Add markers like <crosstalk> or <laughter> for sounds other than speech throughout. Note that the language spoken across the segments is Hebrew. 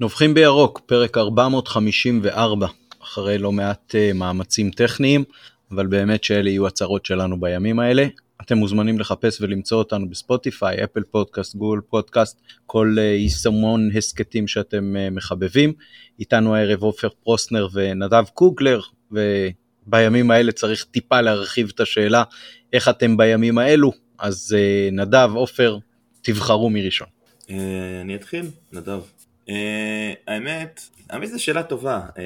נובחים בירוק, פרק 454, אחרי לא מעט uh, מאמצים טכניים, אבל באמת שאלה יהיו הצהרות שלנו בימים האלה. אתם מוזמנים לחפש ולמצוא אותנו בספוטיפיי, אפל פודקאסט, גוגל פודקאסט, כל uh, יישומון הסכתים שאתם uh, מחבבים. איתנו הערב עופר פרוסנר ונדב קוגלר, ובימים האלה צריך טיפה להרחיב את השאלה איך אתם בימים האלו, אז uh, נדב, עופר, תבחרו מראשון. אני אתחיל, נדב. Uh, האמת, האמת זו שאלה טובה. Uh,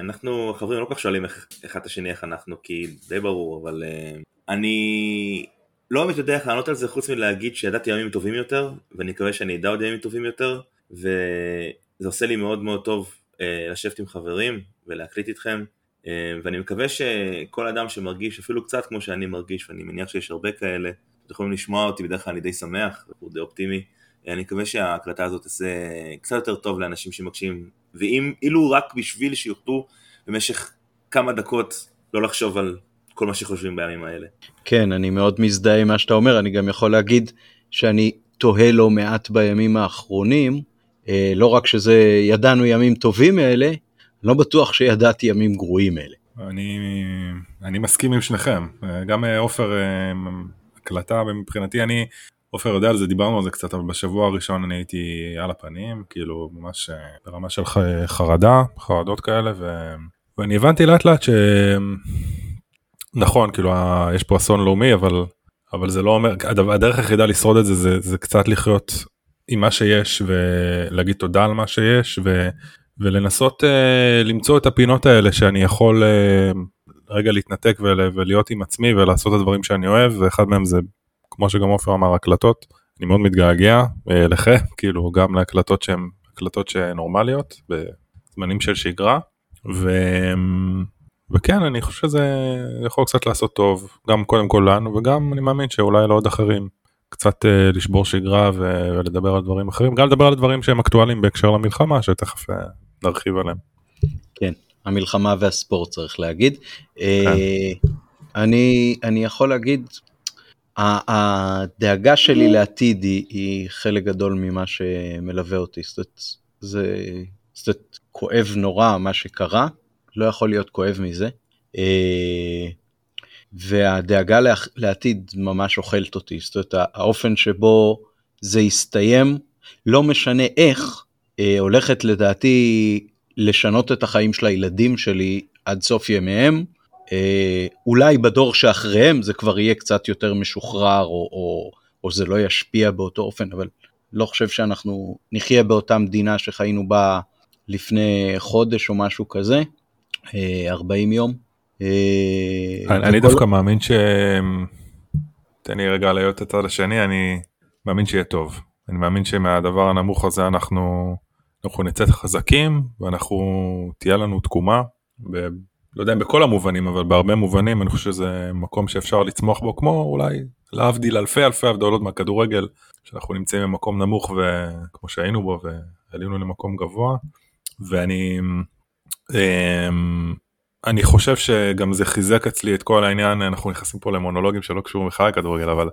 אנחנו חברים לא כל כך שואלים אחד את השני איך אנחנו, כי די ברור, אבל uh, אני לא באמת יודע איך לענות על זה חוץ מלהגיד שידעתי ימים טובים יותר, ואני מקווה שאני אדע עוד ימים טובים יותר, וזה עושה לי מאוד מאוד טוב uh, לשבת עם חברים ולהקליט איתכם, uh, ואני מקווה שכל אדם שמרגיש אפילו קצת כמו שאני מרגיש, ואני מניח שיש הרבה כאלה, אתם יכולים לשמוע אותי, בדרך כלל אני די שמח, הוא די אופטימי. אני מקווה שההקלטה הזאת תעשה קצת יותר טוב לאנשים שמקשיבים, ואם, אילו רק בשביל שיוכלו במשך כמה דקות לא לחשוב על כל מה שחושבים בימים האלה. כן, אני מאוד מזדהה עם מה שאתה אומר, אני גם יכול להגיד שאני תוהה לא מעט בימים האחרונים, אה, לא רק שזה ידענו ימים טובים אלה, לא בטוח שידעתי ימים גרועים אלה. אני, אני מסכים עם שניכם, גם אה, עופר אה, הקלטה מבחינתי אני עופר יודע על זה, דיברנו על זה קצת, אבל בשבוע הראשון אני הייתי על הפנים, כאילו ממש אה, ברמה של חרדה, חרדות כאלה, ו... ואני הבנתי לאט לאט ש... נכון, כאילו יש פה אסון לאומי, אבל, אבל זה לא אומר, הדרך היחידה לשרוד את זה, זה, זה קצת לחיות עם מה שיש ולהגיד תודה על מה שיש, ו... ולנסות uh, למצוא את הפינות האלה שאני יכול uh, רגע להתנתק ול, ולהיות עם עצמי ולעשות את הדברים שאני אוהב, ואחד מהם זה כמו שגם עופר אמר, הקלטות, אני מאוד מתגעגע אה, לכם, <laughs> כאילו גם להקלטות שהן הקלטות שנורמליות, בזמנים של שגרה, ו... וכן, אני חושב שזה יכול קצת לעשות טוב, גם קודם כל לנו, וגם אני מאמין שאולי לעוד אחרים. קצת uh, לשבור שגרה ו- ולדבר על דברים אחרים, גם לדבר על דברים שהם אקטואליים בהקשר למלחמה, שתכף uh, נרחיב עליהם. כן, המלחמה והספורט צריך להגיד. כן. Uh, אני, אני יכול להגיד הדאגה שלי לעתיד היא, היא חלק גדול ממה שמלווה אותי. זאת אומרת, זה, זאת כואב נורא מה שקרה, לא יכול להיות כואב מזה. אה, והדאגה לעתיד ממש אוכלת אותי. זאת אומרת, האופן שבו זה יסתיים, לא משנה איך, אה, הולכת לדעתי לשנות את החיים של הילדים שלי עד סוף ימיהם. אה, אולי בדור שאחריהם זה כבר יהיה קצת יותר משוחרר או, או, או זה לא ישפיע באותו אופן, אבל לא חושב שאנחנו נחיה באותה מדינה שחיינו בה לפני חודש או משהו כזה, 40 אה, יום. אה, אני, אני דווקא מאמין ש... תן לי רגע להיות הצד השני, אני מאמין שיהיה טוב. אני מאמין שמהדבר הנמוך הזה אנחנו, אנחנו נצא חזקים ואנחנו, תהיה לנו תקומה. לא יודע אם בכל המובנים, אבל בהרבה מובנים אני חושב שזה מקום שאפשר לצמוח בו, כמו אולי להבדיל אלפי אלפי הבדלות מהכדורגל, שאנחנו נמצאים במקום נמוך וכמו שהיינו בו ועלינו למקום גבוה, ואני אמ, אני חושב שגם זה חיזק אצלי את כל העניין, אנחנו נכנסים פה למונולוגים שלא קשורים בכלל לכדורגל, אבל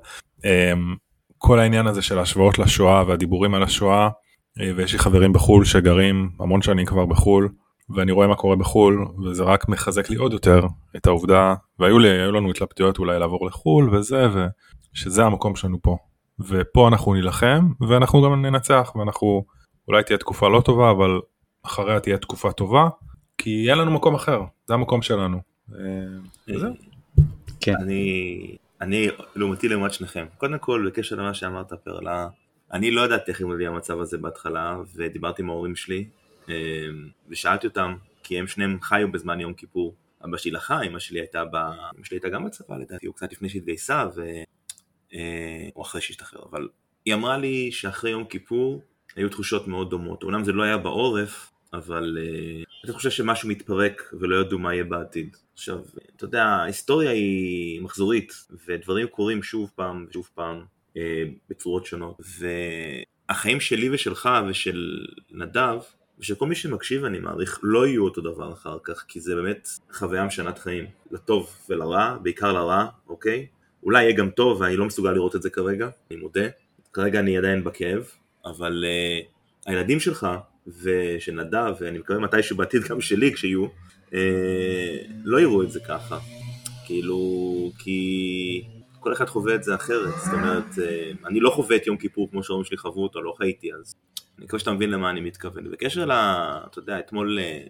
אמ, כל העניין הזה של השוואות לשואה והדיבורים על השואה, אה, ויש לי חברים בחו"ל שגרים המון שנים כבר בחו"ל, ואני רואה מה קורה בחו"ל, וזה רק מחזק לי עוד יותר את העובדה, והיו לי, היו לנו התלבטויות אולי לעבור לחו"ל וזה, ושזה המקום שלנו פה. ופה אנחנו נילחם, ואנחנו גם ננצח, ואנחנו, אולי תהיה תקופה לא טובה, אבל אחריה תהיה תקופה טובה, כי יהיה לנו מקום אחר, זה המקום שלנו. אה, וזהו. כן. אני, אני לעומתי לעומת שניכם. קודם כל, בקשר למה שאמרת פרלה, אני לא ידעתי איך להתמודד עם המצב הזה בהתחלה, ודיברתי עם ההורים שלי, ושאלתי אותם, כי הם שניהם חיו בזמן יום כיפור. אבא שלי לחם, אמא שלי הייתה ב... אמא שלי הייתה גם בצבא לדעתי, הוא קצת לפני שהתגייסה, ו... אה, או אחרי שהשתחרר, אבל היא אמרה לי שאחרי יום כיפור היו תחושות מאוד דומות. אומנם זה לא היה בעורף, אבל אה, הייתה תחושה שמשהו מתפרק ולא ידעו מה יהיה בעתיד. עכשיו, אתה יודע, ההיסטוריה היא מחזורית, ודברים קורים שוב פעם ושוב פעם אה, בצורות שונות, והחיים שלי ושלך ושל נדב ושכל מי שמקשיב אני מעריך לא יהיו אותו דבר אחר כך כי זה באמת חוויה משנת חיים לטוב ולרע, בעיקר לרע, אוקיי? אולי יהיה גם טוב ואני לא מסוגל לראות את זה כרגע, אני מודה כרגע אני עדיין בכאב אבל uh, הילדים שלך ושל נדב, ואני מקווה מתישהו בעתיד גם שלי כשיהיו, אה, לא יראו את זה ככה. כאילו, כי כל אחד חווה את זה אחרת, זאת אומרת, אה, אני לא חווה את יום כיפור כמו שההורים שלי חוו אותו, לא חייתי אז. אני מקווה שאתה מבין למה אני מתכוון. בקשר ל... אתה יודע, אתמול אה,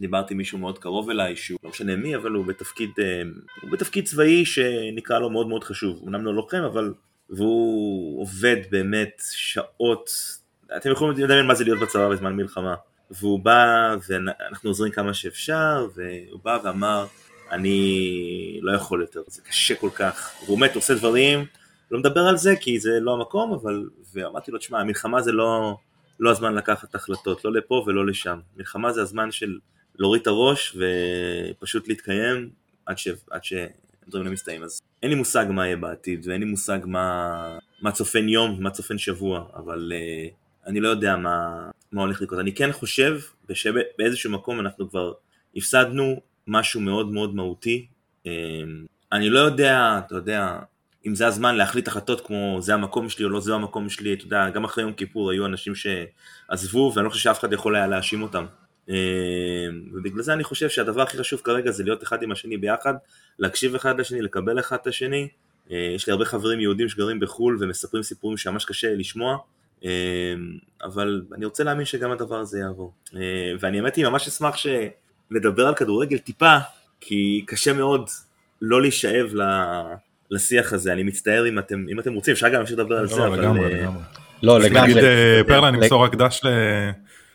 דיברתי עם מישהו מאוד קרוב אליי, שהוא לא משנה מי, אבל הוא בתפקיד, אה, הוא בתפקיד צבאי שנקרא לו מאוד מאוד חשוב. אמנם לא לוחם, אבל... והוא עובד באמת שעות, אתם יכולים לדמיין מה זה להיות בצבא בזמן מלחמה. והוא בא, ואנחנו עוזרים כמה שאפשר, והוא בא ואמר, אני לא יכול יותר, זה קשה כל כך. והוא באמת עושה דברים, לא מדבר על זה כי זה לא המקום, אבל, ואמרתי לו, תשמע, המלחמה זה לא, לא הזמן לקחת החלטות, לא לפה ולא לשם. מלחמה זה הזמן של להוריד את הראש ופשוט להתקיים עד, ש... עד שדברים לא מסתיים. אז אין לי מושג מה יהיה בעתיד, ואין לי מושג מה, מה צופן יום ומה צופן שבוע, אבל uh, אני לא יודע מה, מה הולך לקרות. אני כן חושב שבאיזשהו מקום אנחנו כבר הפסדנו משהו מאוד מאוד מהותי. אמ, אני לא יודע, אתה יודע, אם זה הזמן להחליט החלטות כמו זה המקום שלי או לא זה המקום שלי, אתה יודע, גם אחרי יום כיפור היו אנשים שעזבו ואני לא חושב שאף אחד יכול היה להאשים אותם. אמ, ובגלל זה אני חושב שהדבר הכי חשוב כרגע זה להיות אחד עם השני ביחד, להקשיב אחד לשני, לקבל אחד את השני. אה, יש לי הרבה חברים יהודים שגרים בחו"ל ומספרים סיפורים שממש קשה לשמוע, אמ, אבל אני רוצה להאמין שגם הדבר הזה יעבור. אה, ואני האמת היא ממש אשמח ש... לדבר על כדורגל טיפה, כי קשה מאוד לא להישאב לשיח הזה, אני מצטער אם אתם, אם אתם רוצים, אפשר גם להמשיך לדבר על לא, זה, אבל... לגמרי, לגמרי. לא, לגמרי. נגיד אה, פרלה נמסור רק דש ל...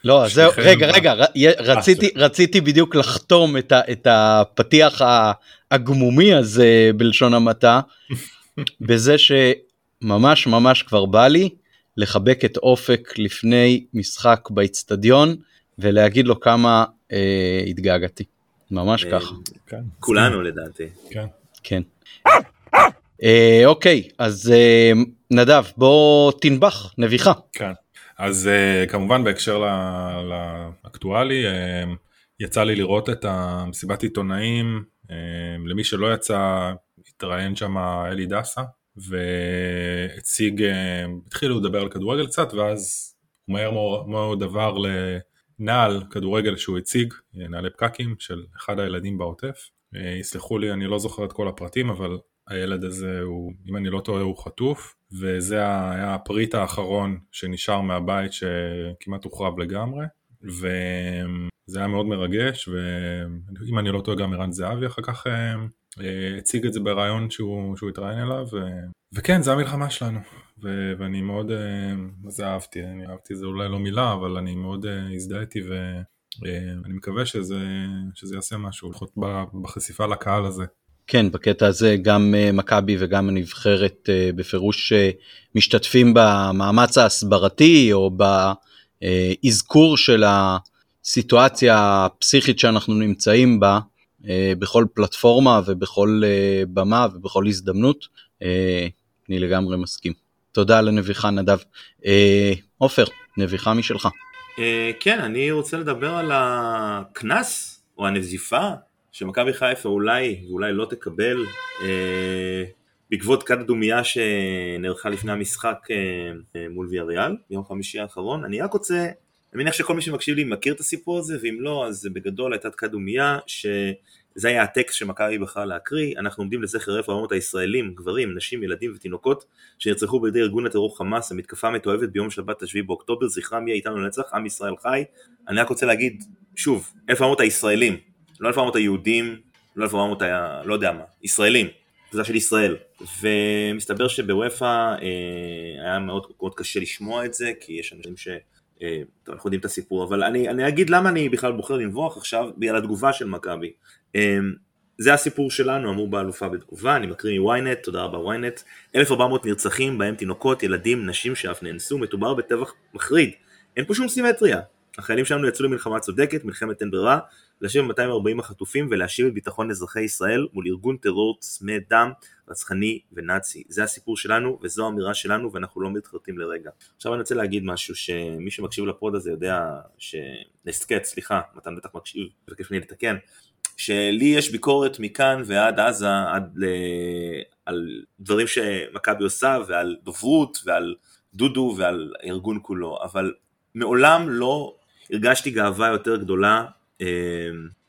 לא, זהו, רגע, רגע, רציתי, רציתי בדיוק לחתום את, ה, את הפתיח הגמומי הזה בלשון המעטה, <laughs> בזה שממש ממש כבר בא לי לחבק את אופק לפני משחק באיצטדיון ולהגיד לו כמה אה, התגעגעתי, ממש אה, ככה. כן. כולנו לדעתי. כן. כן. אה, אוקיי, אז אה, נדב, בוא תנבח, נביחה. כן. אז אה, כמובן בהקשר לאקטואלי, אה, יצא לי לראות את המסיבת עיתונאים, אה, למי שלא יצא, התראיין שם אלי דסה, והציג, אה, התחילו לדבר על כדורגל קצת, ואז הוא מהר מאוד עבר נעל כדורגל שהוא הציג, נעלי פקקים של אחד הילדים בעוטף. אה, יסלחו לי, אני לא זוכר את כל הפרטים, אבל הילד הזה הוא, אם אני לא טועה, הוא חטוף, וזה היה הפריט האחרון שנשאר מהבית שכמעט הוחרב לגמרי, וזה היה מאוד מרגש, ואם אני לא טועה גם ערן זהבי אחר כך אה, אה, הציג את זה ברעיון שהוא, שהוא התראיין אליו, ו... וכן, זה המלחמה שלנו. ו- ואני מאוד, אה, מה זה אהבתי? אני אהבתי זה אולי לא מילה, אבל אני מאוד אה, הזדהיתי ואני אה, מקווה שזה, שזה יעשה משהו, לפחות בחשיפה לקהל הזה. כן, בקטע הזה גם מכבי וגם הנבחרת בפירוש משתתפים במאמץ ההסברתי או באזכור של הסיטואציה הפסיכית שאנחנו נמצאים בה בכל פלטפורמה ובכל במה ובכל הזדמנות. אני לגמרי מסכים. תודה על הנביחה נדב. אה, עופר, נביחה משלך. אה, כן, אני רוצה לדבר על הקנס או הנזיפה שמכבי חיפה אולי ואולי לא תקבל אה, בעקבות כת דומייה שנערכה לפני המשחק מול ויאריאל ביום חמישי האחרון. אני רק רוצה, אני מניח שכל מי שמקשיב לי מכיר את הסיפור הזה ואם לא אז בגדול הייתה כת דומייה ש... זה היה הטקסט שמכבי בחר להקריא, אנחנו עומדים לזכר אלף העולמות הישראלים, גברים, נשים, ילדים ותינוקות שנרצחו בידי ארגון הטרור חמאס, המתקפה המתועבת ביום שבת השביעי באוקטובר, זכרם יהיה איתנו לנצח, עם ישראל חי. אני רק רוצה להגיד, שוב, אלף העולמות הישראלים, לא אלף העולמות היהודים, לא אלף העולמות ה... לא יודע מה, ישראלים, קבוצה של ישראל. ומסתבר שבוופא אה, היה מאוד, מאוד קשה לשמוע את זה, כי יש אנשים ש... אה, טוב, אנחנו יודעים את הסיפור, אבל אני, אני אגיד למה אני בכלל בוחר לנבוח עכשיו בגלל התגובה של מכבי. אה, זה הסיפור שלנו, אמרו באלופה בתגובה, אני מקריא מוויינט, תודה רבה וויינט. 1400 נרצחים, בהם תינוקות, ילדים, נשים שאף נאנסו, מדובר בטבח מחריד. אין פה שום סימטריה. החיילים שלנו יצאו למלחמה צודקת, מלחמת אין ברירה, להשיב 240 החטופים ולהשיב את ביטחון אזרחי ישראל מול ארגון טרור צמא דם, רצחני ונאצי. זה הסיפור שלנו וזו האמירה שלנו ואנחנו לא מתחרטים לרגע. עכשיו אני רוצה להגיד משהו שמי שמקשיב לפוד הזה יודע, ש... הסכת, סליחה, מתן בטח מקשיב, מבקש ממני לתקן, שלי יש ביקורת מכאן ועד עזה, עד ל... על דברים שמכבי עושה ועל דוברות ועל דודו ועל הארגון כולו, אבל מעולם לא הרגשתי גאווה יותר גדולה, אה,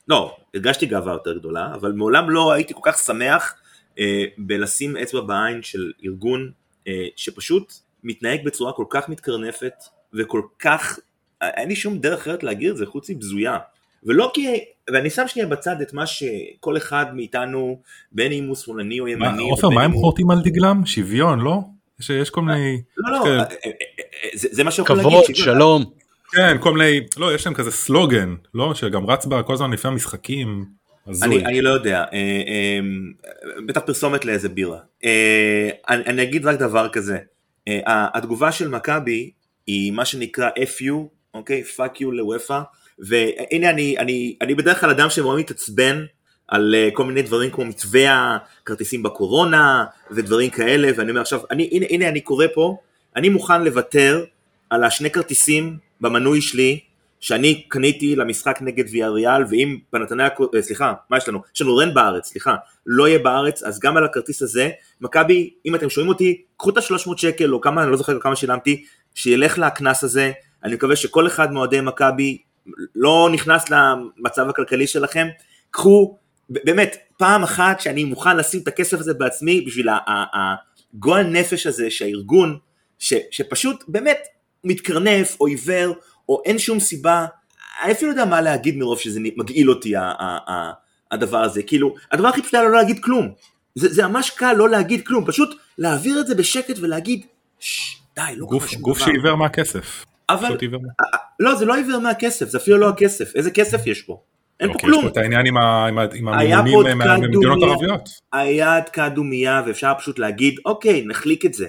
לא, הרגשתי גאווה יותר גדולה, אבל מעולם לא הייתי כל כך שמח אה, בלשים אצבע בעין של ארגון אה, שפשוט מתנהג בצורה כל כך מתקרנפת וכל כך, אין לי שום דרך אחרת להגיד את זה חוץ מבזויה. ולא כי, ואני שם שנייה בצד את מה שכל אחד מאיתנו, בין אם הוא שמאלני או ימני. עופר, מה הם חורטים על דגלם? שוויון, לא? יש, יש כל מיני... לא, לא, זה, זה מה שיכול להגיד. כבוד, שלום. כן, כל מיני, לא, יש להם כזה סלוגן, לא? שגם רץ בה כל הזמן לפני המשחקים. אני, אני לא יודע, אה, אה, בטח פרסומת לאיזה בירה. אה, אני, אני אגיד רק דבר כזה, אה, התגובה של מכבי היא מה שנקרא FU, אוקיי? fuck you ל-UEFA, והנה אני, אני, אני בדרך כלל אדם שמאוד מתעצבן על uh, כל מיני דברים כמו מתווה הכרטיסים בקורונה ודברים כאלה, ואני אומר עכשיו, אני, הנה, הנה אני קורא פה, אני מוכן לוותר על השני כרטיסים במנוי שלי שאני קניתי למשחק נגד ויאריאל ועם נתניה, אה, סליחה, מה יש לנו? יש לנו רן בארץ, סליחה, לא יהיה בארץ, אז גם על הכרטיס הזה, מכבי, אם אתם שומעים אותי, קחו את ה-300 שקל או כמה, אני לא זוכר כמה שילמתי, שילך לקנס הזה, אני מקווה שכל אחד מאוהדי מכבי לא נכנס למצב הכלכלי שלכם, קחו, באמת, פעם אחת שאני מוכן לשים את הכסף הזה בעצמי בשביל הגועל נפש הזה שהארגון, ש, שפשוט באמת מתקרנף או עיוור או אין שום סיבה, אני אפילו לא יודע מה להגיד מרוב שזה מגעיל אותי הדבר הזה, כאילו, הדבר הכי פשוט היה לא להגיד כלום, זה, זה ממש קל לא להגיד כלום, פשוט להעביר את זה בשקט ולהגיד, ששש, די, לא קורה שום דבר. גוף שעיוור מהכסף. אבל, לא, זה לא עיוור מהכסף, זה אפילו לא הכסף, איזה כסף יש פה? אין פה אוקיי, כלום. יש פה את העניין עם הממונים מהמדינות הערביות. היה דקה דומייה ואפשר פשוט להגיד, אוקיי, נחליק את זה.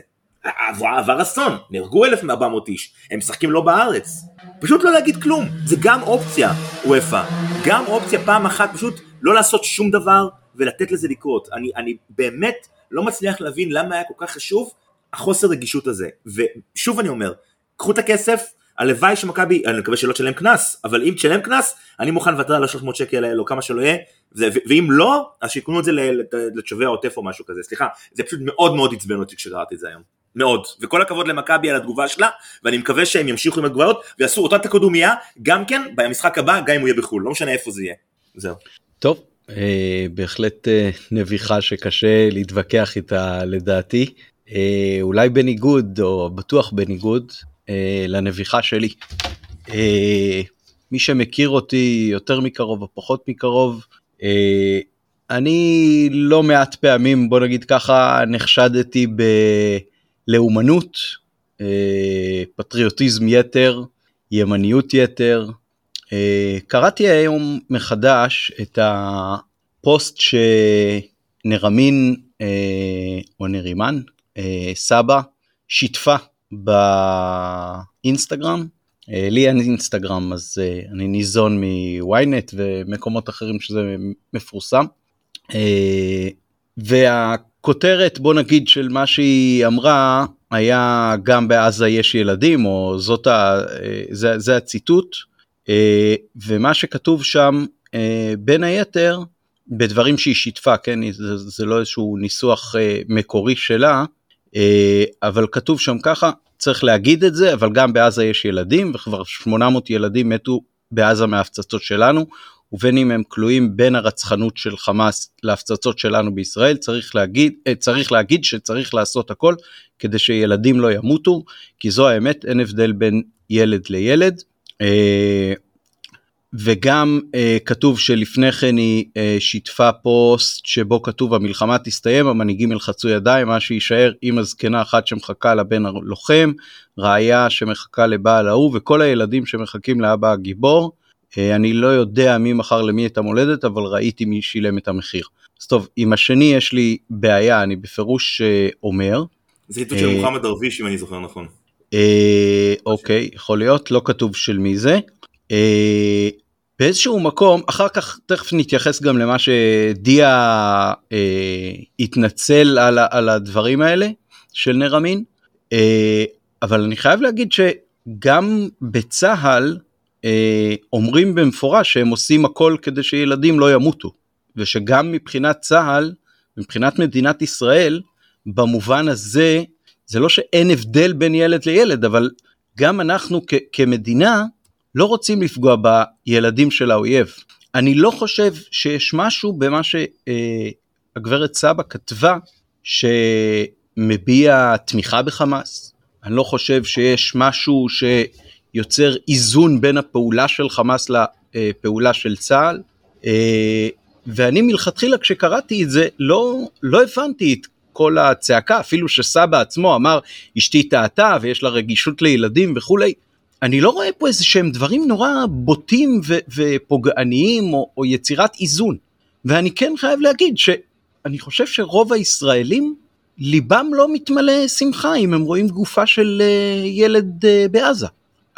עבר אסון, נהרגו 1,400 איש, הם משחקים לא בארץ. פשוט לא להגיד כלום, זה גם אופציה, וופא. גם אופציה פעם אחת, פשוט לא לעשות שום דבר ולתת לזה לקרות. אני, אני באמת לא מצליח להבין למה היה כל כך חשוב החוסר רגישות הזה. ושוב אני אומר, קחו את הכסף, הלוואי שמכבי, אני מקווה שלא תשלם קנס, אבל אם תשלם קנס, אני מוכן לוותר על ה-300 שקל האלו, כמה שלא יהיה, ואם לא, אז שיקנו את זה לתושבי העוטף או משהו כזה, סליחה, זה פשוט מאוד מאוד עצבן אותי כשקראתי את זה היום. מאוד, וכל הכבוד למכבי על התגובה שלה, ואני מקווה שהם ימשיכו עם התגובות ויעשו אותה תקדומיה גם כן במשחק הבא, גם אם הוא יהיה בחו"ל, לא משנה איפה זה יהיה. זהו. טוב, אה, בהחלט אה, נביחה שקשה להתווכח איתה לדעתי. אה, אולי בניגוד, או בטוח בניגוד, אה, לנביחה שלי. אה, מי שמכיר אותי יותר מקרוב או פחות מקרוב, אה, אני לא מעט פעמים, בוא נגיד ככה, נחשדתי בלאומנות, אה, פטריוטיזם יתר, ימניות יתר. אה, קראתי היום מחדש את הפוסט שנרמין אה, או נרימן, סבא, שיתפה באינסטגרם. לי אין אינסטגרם אז אני ניזון מוויינט ומקומות אחרים שזה מפורסם. והכותרת בוא נגיד של מה שהיא אמרה היה גם בעזה יש ילדים או זאת ה... זה, זה הציטוט ומה שכתוב שם בין היתר בדברים שהיא שיתפה כן זה, זה לא איזשהו ניסוח מקורי שלה אבל כתוב שם ככה צריך להגיד את זה אבל גם בעזה יש ילדים וכבר 800 ילדים מתו בעזה מההפצצות שלנו ובין אם הם כלואים בין הרצחנות של חמאס להפצצות שלנו בישראל, צריך להגיד, אה, צריך להגיד שצריך לעשות הכל כדי שילדים לא ימותו, כי זו האמת, אין הבדל בין ילד לילד. אה, וגם אה, כתוב שלפני כן היא שיתפה פוסט שבו כתוב המלחמה תסתיים, המנהיגים ילחצו ידיים, מה שיישאר עם הזקנה אחת שמחכה לבן הלוחם, רעיה שמחכה לבעל ההוא וכל הילדים שמחכים לאבא הגיבור. אה, אני לא יודע מי מכר למי את המולדת, אבל ראיתי מי שילם את המחיר. אז טוב, עם השני יש לי בעיה, אני בפירוש אה, אומר. זה ציטוט של אה, מוחמד דרוויש אם אני זוכר נכון. אוקיי, יכול להיות, לא כתוב של מי זה. באיזשהו מקום, אחר כך תכף נתייחס גם למה שדיה אה, התנצל על, על הדברים האלה של נרמין, אה, אבל אני חייב להגיד שגם בצה"ל אומרים במפורש שהם עושים הכל כדי שילדים לא ימותו, ושגם מבחינת צה"ל, מבחינת מדינת ישראל, במובן הזה, זה לא שאין הבדל בין ילד לילד, אבל גם אנחנו כמדינה לא רוצים לפגוע בילדים של האויב. אני לא חושב שיש משהו במה שהגברת סבא כתבה שמביע תמיכה בחמאס. אני לא חושב שיש משהו שיוצר איזון בין הפעולה של חמאס לפעולה של צה"ל. ואני מלכתחילה כשקראתי את זה לא, לא הבנתי את כל הצעקה, אפילו שסבא עצמו אמר אשתי טעתה ויש לה רגישות לילדים וכולי. אני לא רואה פה איזה שהם דברים נורא בוטים ו- ופוגעניים או, או יצירת איזון. ואני כן חייב להגיד שאני חושב שרוב הישראלים ליבם לא מתמלא שמחה אם הם רואים גופה של uh, ילד uh, בעזה.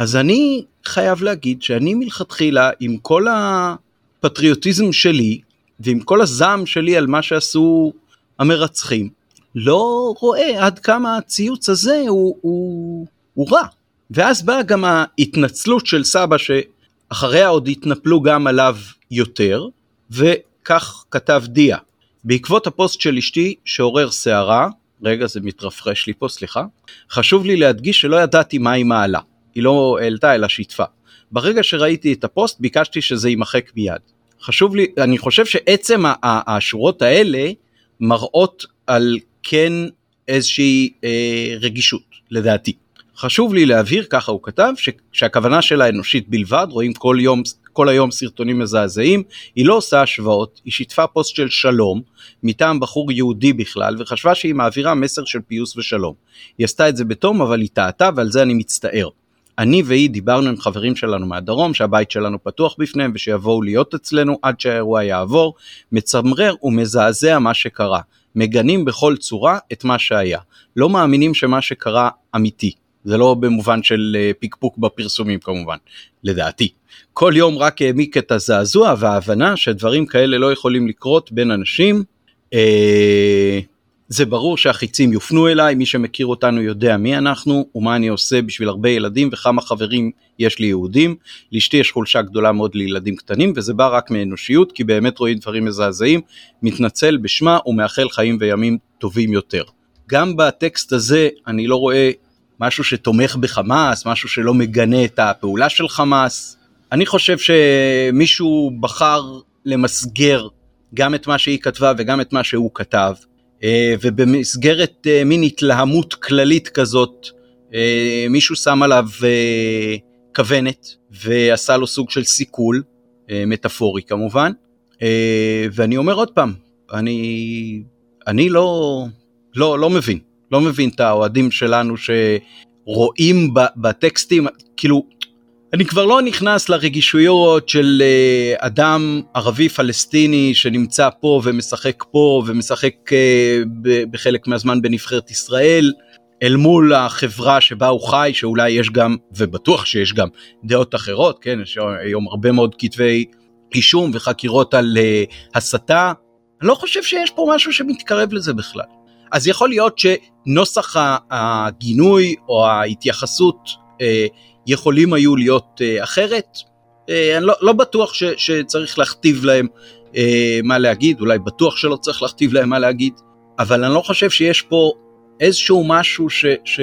אז אני חייב להגיד שאני מלכתחילה עם כל הפטריוטיזם שלי ועם כל הזעם שלי על מה שעשו המרצחים, לא רואה עד כמה הציוץ הזה הוא, הוא, הוא רע. ואז באה גם ההתנצלות של סבא שאחריה עוד התנפלו גם עליו יותר, וכך כתב דיה. בעקבות הפוסט של אשתי שעורר סערה, רגע זה מתרפרש לי פה סליחה, חשוב לי להדגיש שלא ידעתי מה היא מעלה, היא לא העלתה אלא שיתפה. ברגע שראיתי את הפוסט ביקשתי שזה יימחק מיד. חשוב לי, אני חושב שעצם השורות האלה מראות על כן איזושהי אה, רגישות, לדעתי. חשוב לי להבהיר, ככה הוא כתב, שהכוונה שלה אנושית בלבד, רואים כל יום, כל היום סרטונים מזעזעים, היא לא עושה השוואות, היא שיתפה פוסט של שלום, מטעם בחור יהודי בכלל, וחשבה שהיא מעבירה מסר של פיוס ושלום. היא עשתה את זה בתום, אבל היא טעתה, ועל זה אני מצטער. אני והיא דיברנו עם חברים שלנו מהדרום שהבית שלנו פתוח בפניהם ושיבואו להיות אצלנו עד שהאירוע יעבור. מצמרר ומזעזע מה שקרה. מגנים בכל צורה את מה שהיה. לא מאמינים שמה שקרה אמיתי. זה לא במובן של אה, פיקפוק בפרסומים כמובן, לדעתי. כל יום רק העמיק את הזעזוע וההבנה שדברים כאלה לא יכולים לקרות בין אנשים. אה, זה ברור שהחיצים יופנו אליי, מי שמכיר אותנו יודע מי אנחנו ומה אני עושה בשביל הרבה ילדים וכמה חברים יש לי יהודים. לאשתי יש חולשה גדולה מאוד לילדים קטנים וזה בא רק מאנושיות כי באמת רואים דברים מזעזעים, מתנצל בשמה ומאחל חיים וימים טובים יותר. גם בטקסט הזה אני לא רואה משהו שתומך בחמאס, משהו שלא מגנה את הפעולה של חמאס. אני חושב שמישהו בחר למסגר גם את מה שהיא כתבה וגם את מה שהוא כתב. אה, ובמסגרת אה, מין התלהמות כללית כזאת אה, מישהו שם עליו כוונת ועשה לו סוג של סיכול, מטאפורי כמובן, ואני אומר עוד פעם, אני, אני לא, לא, לא מבין, לא מבין את האוהדים שלנו שרואים בטקסטים, כאילו אני כבר לא נכנס לרגישויות של uh, אדם ערבי פלסטיני שנמצא פה ומשחק פה ומשחק uh, בחלק מהזמן בנבחרת ישראל אל מול החברה שבה הוא חי שאולי יש גם ובטוח שיש גם דעות אחרות כן? יש היום הרבה מאוד כתבי אישום וחקירות על uh, הסתה. אני לא חושב שיש פה משהו שמתקרב לזה בכלל. אז יכול להיות שנוסח הגינוי או ההתייחסות יכולים היו להיות uh, אחרת. Uh, אני לא, לא בטוח ש, שצריך להכתיב להם uh, מה להגיד, אולי בטוח שלא צריך להכתיב להם מה להגיד, אבל אני לא חושב שיש פה איזשהו משהו ש... ש...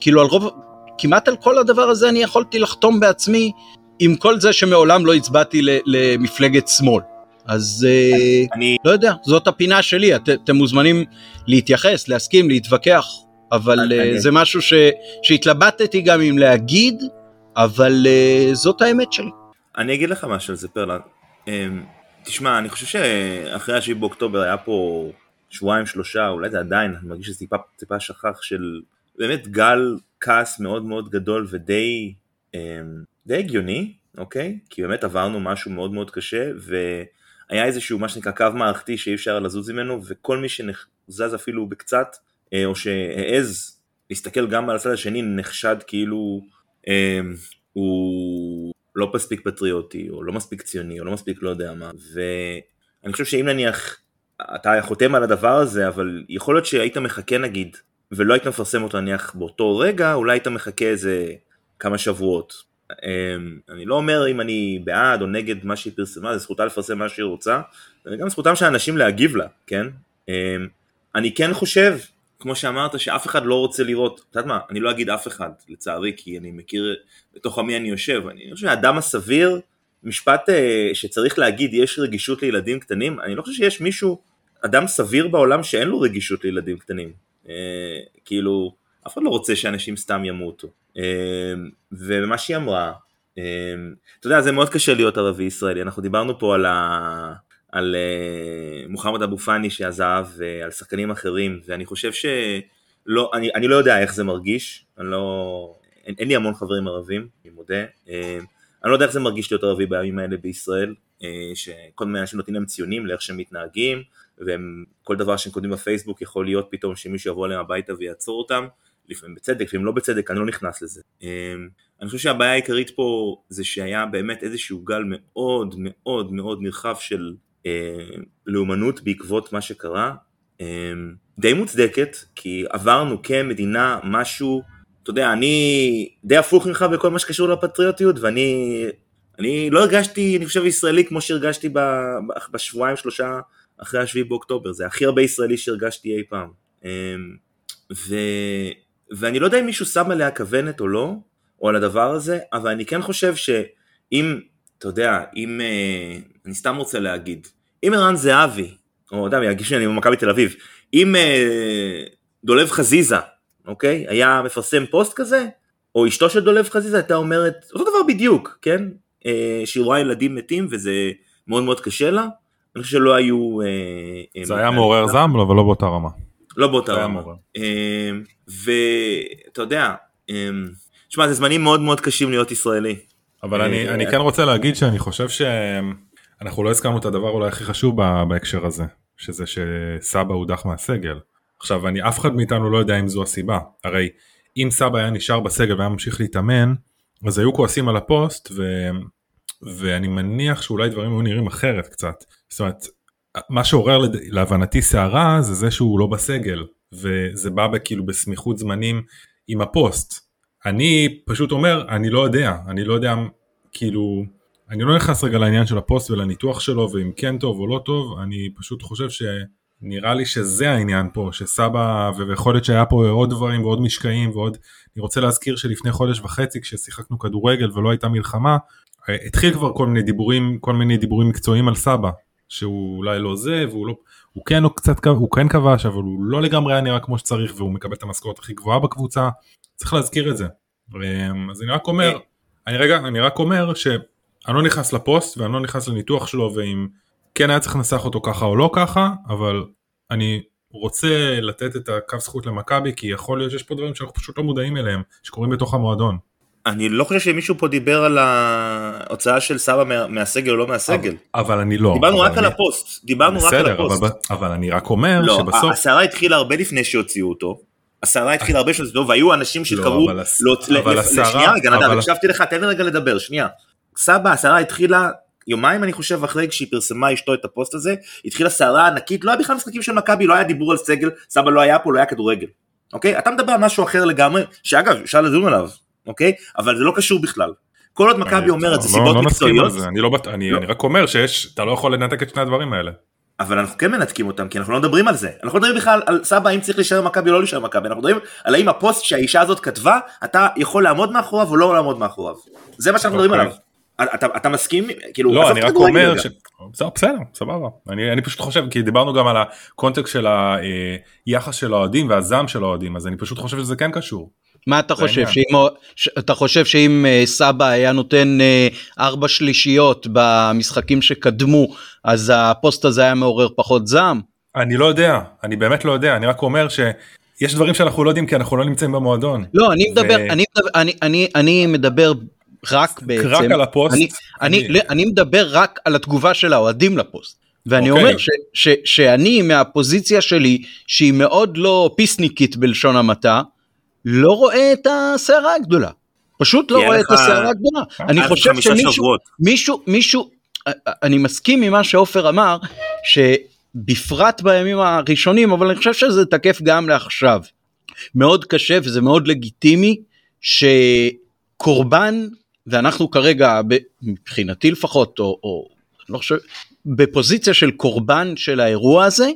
כאילו על רוב, כמעט על כל הדבר הזה אני יכולתי לחתום בעצמי עם כל זה שמעולם לא הצבעתי למפלגת שמאל. אז אני... לא יודע, זאת הפינה שלי, את, אתם מוזמנים להתייחס, להסכים, להתווכח, אבל אני... זה משהו ש, שהתלבטתי גם אם להגיד, אבל uh, זאת האמת שלי. אני אגיד לך משהו על זה פרלה. Um, תשמע, אני חושב שאחרי ה-7 באוקטובר היה פה שבועיים שלושה, אולי זה עדיין, אני מרגיש שזה טיפה, טיפה שכח של באמת גל כעס מאוד מאוד גדול ודי um, די הגיוני, אוקיי? כי באמת עברנו משהו מאוד מאוד קשה והיה איזשהו מה שנקרא קו מערכתי שאי אפשר לזוז ממנו וכל מי שזז אפילו בקצת או שהעז להסתכל גם על הצד השני נחשד כאילו אה, הוא לא מספיק פטריוטי או לא מספיק ציוני או לא מספיק לא יודע מה ואני חושב שאם נניח אתה חותם על הדבר הזה אבל יכול להיות שהיית מחכה נגיד ולא היית מפרסם אותו נניח באותו רגע אולי היית מחכה איזה כמה שבועות אה, אני לא אומר אם אני בעד או נגד מה שהיא פרסמה, זה זכותה לפרסם מה שהיא רוצה, וגם זכותם של אנשים להגיב לה, כן? אני כן חושב כמו שאמרת, שאף אחד לא רוצה לראות, את יודעת מה, אני לא אגיד אף אחד, לצערי, כי אני מכיר בתוך עמי אני יושב, אני חושב שהאדם הסביר, משפט uh, שצריך להגיד, יש רגישות לילדים קטנים, אני לא חושב שיש מישהו, אדם סביר בעולם שאין לו רגישות לילדים קטנים. Uh, כאילו, אף אחד לא רוצה שאנשים סתם ימותו. Uh, ומה שהיא אמרה, uh, אתה יודע, זה מאוד קשה להיות ערבי ישראלי, אנחנו דיברנו פה על ה... על uh, מוחמד אבו פאני שעזב ועל שחקנים אחרים ואני חושב שלא, אני, אני לא יודע איך זה מרגיש, אני לא, אין, אין לי המון חברים ערבים, אני מודה, uh, אני לא יודע איך זה מרגיש להיות ערבי בימים האלה בישראל, שכל מיני אנשים נותנים להם ציונים לאיך שהם מתנהגים וכל דבר שהם כותבים בפייסבוק יכול להיות פתאום שמישהו יבוא אליהם הביתה ויעצור אותם, לפעמים בצדק, לפעמים לא בצדק, אני לא נכנס לזה. אני חושב שהבעיה העיקרית פה זה שהיה באמת איזשהו גל מאוד מאוד מאוד נרחב של אה, לאומנות בעקבות מה שקרה, אה, די מוצדקת, כי עברנו כמדינה משהו, אתה יודע, אני די הפוך ממך בכל מה שקשור לפטריוטיות, ואני אני לא הרגשתי, אני חושב, ישראלי כמו שהרגשתי בשבועיים שלושה אחרי השביעי באוקטובר, זה הכי הרבה ישראלי שהרגשתי אי פעם. אה, ו... ואני לא יודע אם מישהו שם עליה כוונת או לא, או על הדבר הזה, אבל אני כן חושב שאם אתה יודע, אם, אה, אני סתם רוצה להגיד, אם ערן זהבי, או יודע, ירגיש שאני במכבי תל אביב, אם אה, דולב חזיזה, אוקיי, היה מפרסם פוסט כזה, או אשתו של דולב חזיזה הייתה אומרת, אותו דבר בדיוק, כן, אה, שהיא רואה ילדים מתים וזה מאוד מאוד קשה לה, אני חושב שלא היו... זה היה מעורר זעם, אבל לא באותה רמה. לא באותה רמה. ואתה יודע, תשמע, זה זמנים מאוד מאוד קשים להיות ישראלי. אבל אני, אני כן רוצה להגיד שאני חושב שאנחנו לא הזכרנו את הדבר אולי הכי חשוב בהקשר הזה, שזה שסבא הודח מהסגל. עכשיו, אני, אף אחד מאיתנו לא יודע אם זו הסיבה. הרי אם סבא היה נשאר בסגל והיה ממשיך להתאמן, אז היו כועסים על הפוסט, ו, ואני מניח שאולי דברים היו נראים אחרת קצת. זאת אומרת, מה שעורר להבנתי סערה זה זה שהוא לא בסגל, וזה בא כאילו בסמיכות זמנים עם הפוסט. אני פשוט אומר, אני לא יודע, אני לא יודע, כאילו, אני לא נכנס רגע לעניין של הפוסט ולניתוח שלו, ואם כן טוב או לא טוב, אני פשוט חושב שנראה לי שזה העניין פה, שסבא, ויכול להיות שהיה פה עוד דברים ועוד משקעים ועוד, אני רוצה להזכיר שלפני חודש וחצי כששיחקנו כדורגל ולא הייתה מלחמה, התחיל כבר כל מיני דיבורים, כל מיני דיבורים מקצועיים על סבא, שהוא אולי לא זה, והוא לא, הוא כן, הוא קצת, הוא כן כבש, אבל הוא לא לגמרי היה נראה כמו שצריך, והוא מקבל את המשכורת הכי גבוהה בקבוצה, צריך להזכיר את זה. אמ, אז אני רק אומר, אני רגע, אני רק אומר שאני לא נכנס לפוסט ואני לא נכנס לניתוח שלו ואם כן היה צריך לנסח אותו ככה או לא ככה, אבל אני רוצה לתת את הקו זכות למכבי כי יכול להיות שיש פה דברים שאנחנו פשוט לא מודעים אליהם, שקורים בתוך המועדון. אני לא חושב שמישהו פה דיבר על ההוצאה של סבא מה, מהסגל או לא מהסגל. אבל, אבל אני לא. דיברנו רק אני... על הפוסט, דיברנו בסדר, רק על הפוסט. אבל, אבל אני רק אומר לא, שבסוף... הסערה התחילה הרבה לפני שהוציאו אותו. הסערה התחילה הרבה שנים והיו אנשים שקראו, לשנייה רגע נדב, הקשבתי לך, תן לי רגע לדבר, שנייה. סבא, הסערה התחילה יומיים אני חושב אחרי שהיא פרסמה אשתו את הפוסט הזה, התחילה סערה ענקית, לא היה בכלל משחקים של מכבי, לא היה דיבור על סגל, סבא לא היה פה, לא היה כדורגל. אוקיי? אתה מדבר על משהו אחר לגמרי, שאגב, אפשר לדון עליו, אוקיי? אבל זה לא קשור בכלל. כל עוד מכבי אומרת זה לא- סיבות לא מקצועיות. אני רק אומר שיש, אתה לא יכול לנתק את שני הדברים האלה. אבל אנחנו כן מנתקים אותם כי אנחנו לא מדברים על זה אנחנו לא מדברים בכלל על סבא אם צריך להישאר במכבי או לא להישאר במכבי אנחנו מדברים על האם הפוסט שהאישה הזאת כתבה אתה יכול לעמוד מאחוריו או לא לעמוד מאחוריו זה מה שאנחנו מדברים אוקיי. עליו. אתה, אתה מסכים כאילו לא אני רק אומר ש... בסדר סבבה אני, אני פשוט חושב כי דיברנו גם על הקונטקסט של היחס של האוהדים והזעם של האוהדים אז אני פשוט חושב שזה כן קשור. מה אתה חושב שאם אתה חושב שאם אה, סבא היה נותן אה, ארבע שלישיות במשחקים שקדמו אז הפוסט הזה היה מעורר פחות זעם? אני לא יודע אני באמת לא יודע אני רק אומר שיש דברים שאנחנו לא יודעים כי אנחנו לא נמצאים במועדון. לא אני מדבר ו... אני אני אני אני מדבר רק בעצם רק על הפוסט אני, אני, אני, אני מדבר רק על התגובה של האוהדים לפוסט. ואני okay. אוקיי. אומר ש, ש, שאני מהפוזיציה שלי שהיא מאוד לא פיסניקית בלשון המעטה לא רואה את הסערה הגדולה. פשוט לא רואה את הסערה הגדולה. אני חושב שמישהו, מישהו, מישהו, אני מסכים עם מה שעופר אמר, שבפרט בימים הראשונים, אבל אני חושב שזה תקף גם לעכשיו. מאוד קשה וזה מאוד לגיטימי שקורבן, ואנחנו כרגע, מבחינתי לפחות, או, או לא חושב, בפוזיציה של קורבן של האירוע הזה,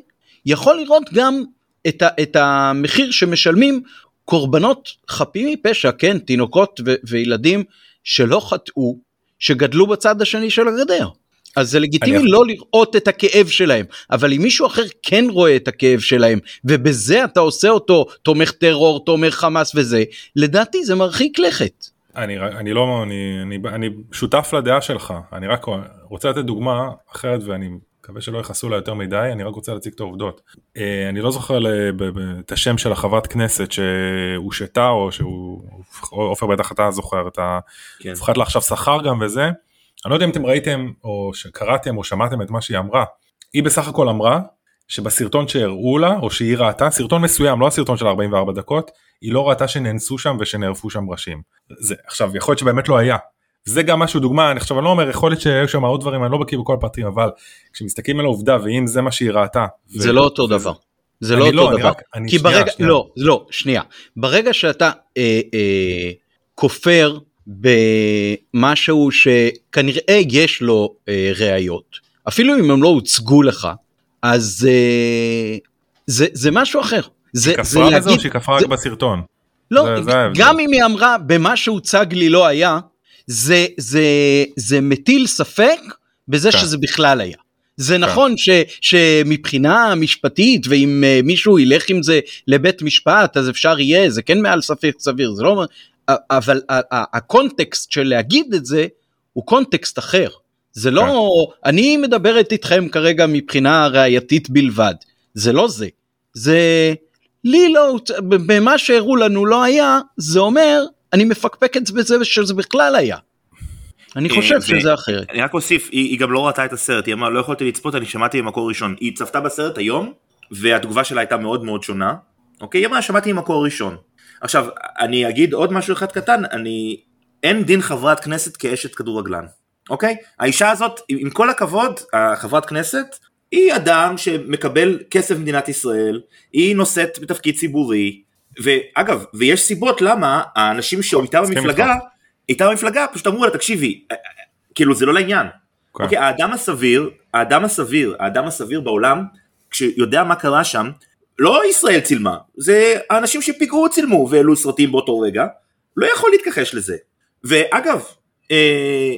יכול לראות גם את, ה, את המחיר שמשלמים קורבנות חפים מפשע, כן, תינוקות ו, וילדים שלא חטאו, שגדלו בצד השני של הגדר. אז זה לגיטימי. לא לראות את הכאב שלהם, אבל אם מישהו אחר כן רואה את הכאב שלהם, ובזה אתה עושה אותו תומך טרור, תומך חמאס וזה, לדעתי זה מרחיק לכת. אני, אני לא, אני, אני, אני שותף לדעה שלך, אני רק רוצה לתת דוגמה אחרת ואני מקווה שלא יכעסו לה יותר מדי, אני רק רוצה להציג את העובדות. אה, אני לא זוכר את השם של החברת כנסת שהושתה או שהוא, עופר בטח אתה זוכר את ה... כן. הופכת לה עכשיו שכר גם וזה. אני לא יודע אם אתם ראיתם או שקראתם או שמעתם את מה שהיא אמרה. היא בסך הכל אמרה שבסרטון שהראו לה או שהיא ראתה, סרטון מסוים, לא הסרטון של 44 דקות, היא לא ראתה שנאנסו שם ושנערפו שם ראשים. זה, עכשיו יכול להיות שבאמת לא היה. זה גם משהו דוגמה, אני עכשיו אני לא אומר יכול להיות שהיו שם עוד דברים, אני לא בקיא בכל הפרטים, אבל כשמסתכלים על העובדה ואם זה מה שהיא ראתה. זה ו... לא אותו דבר. זה לא אותו לא, דבר. רק, כי שנייה, ברגע, שנייה. לא, לא, שנייה. ברגע שאתה אה, אה, כופר במשהו שכנראה יש לו אה, ראיות, אפילו אם הם לא הוצגו לך, אז אה, זה, זה משהו אחר. זה, היא כפרה בזה או שהיא כפרה רק בסרטון? לא, זה, זה גם אם היא אמרה במה שהוצג לי לא היה, זה, זה, זה מטיל ספק בזה כן. שזה בכלל היה. זה כן. נכון ש, שמבחינה משפטית ואם uh, מישהו ילך עם זה לבית משפט אז אפשר יהיה זה כן מעל ספק סביר זה לא אבל הקונטקסט של להגיד את זה הוא קונטקסט אחר זה לא כן. אני מדברת איתכם כרגע מבחינה ראייתית בלבד זה לא זה זה לי לא במה שהראו לנו לא היה זה אומר אני מפקפק את זה בזה שזה בכלל היה. אני אה, חושב שזה אחרת. אני רק אוסיף, היא גם לא ראתה את הסרט, היא אמרה לא יכולתי לצפות, אני שמעתי ממקור ראשון. היא צפתה בסרט היום, והתגובה שלה הייתה מאוד מאוד שונה. אוקיי, היא אמרה שמעתי ממקור ראשון. עכשיו, אני אגיד עוד משהו אחד קטן, אני... אין דין חברת כנסת כאשת כדורגלן. אוקיי? האישה הזאת, עם כל הכבוד, חברת כנסת, היא אדם שמקבל כסף במדינת ישראל, היא נושאת בתפקיד ציבורי, ואגב, ויש סיבות למה האנשים שאיתה במפלגה, איתה במפלגה פשוט אמרו לה תקשיבי, אה, אה, כאילו זה לא לעניין. כן. אוקיי, האדם הסביר, האדם הסביר, האדם הסביר בעולם, כשיודע מה קרה שם, לא ישראל צילמה, זה האנשים שפיגרו צילמו והעלו סרטים באותו רגע, לא יכול להתכחש לזה. ואגב, אה,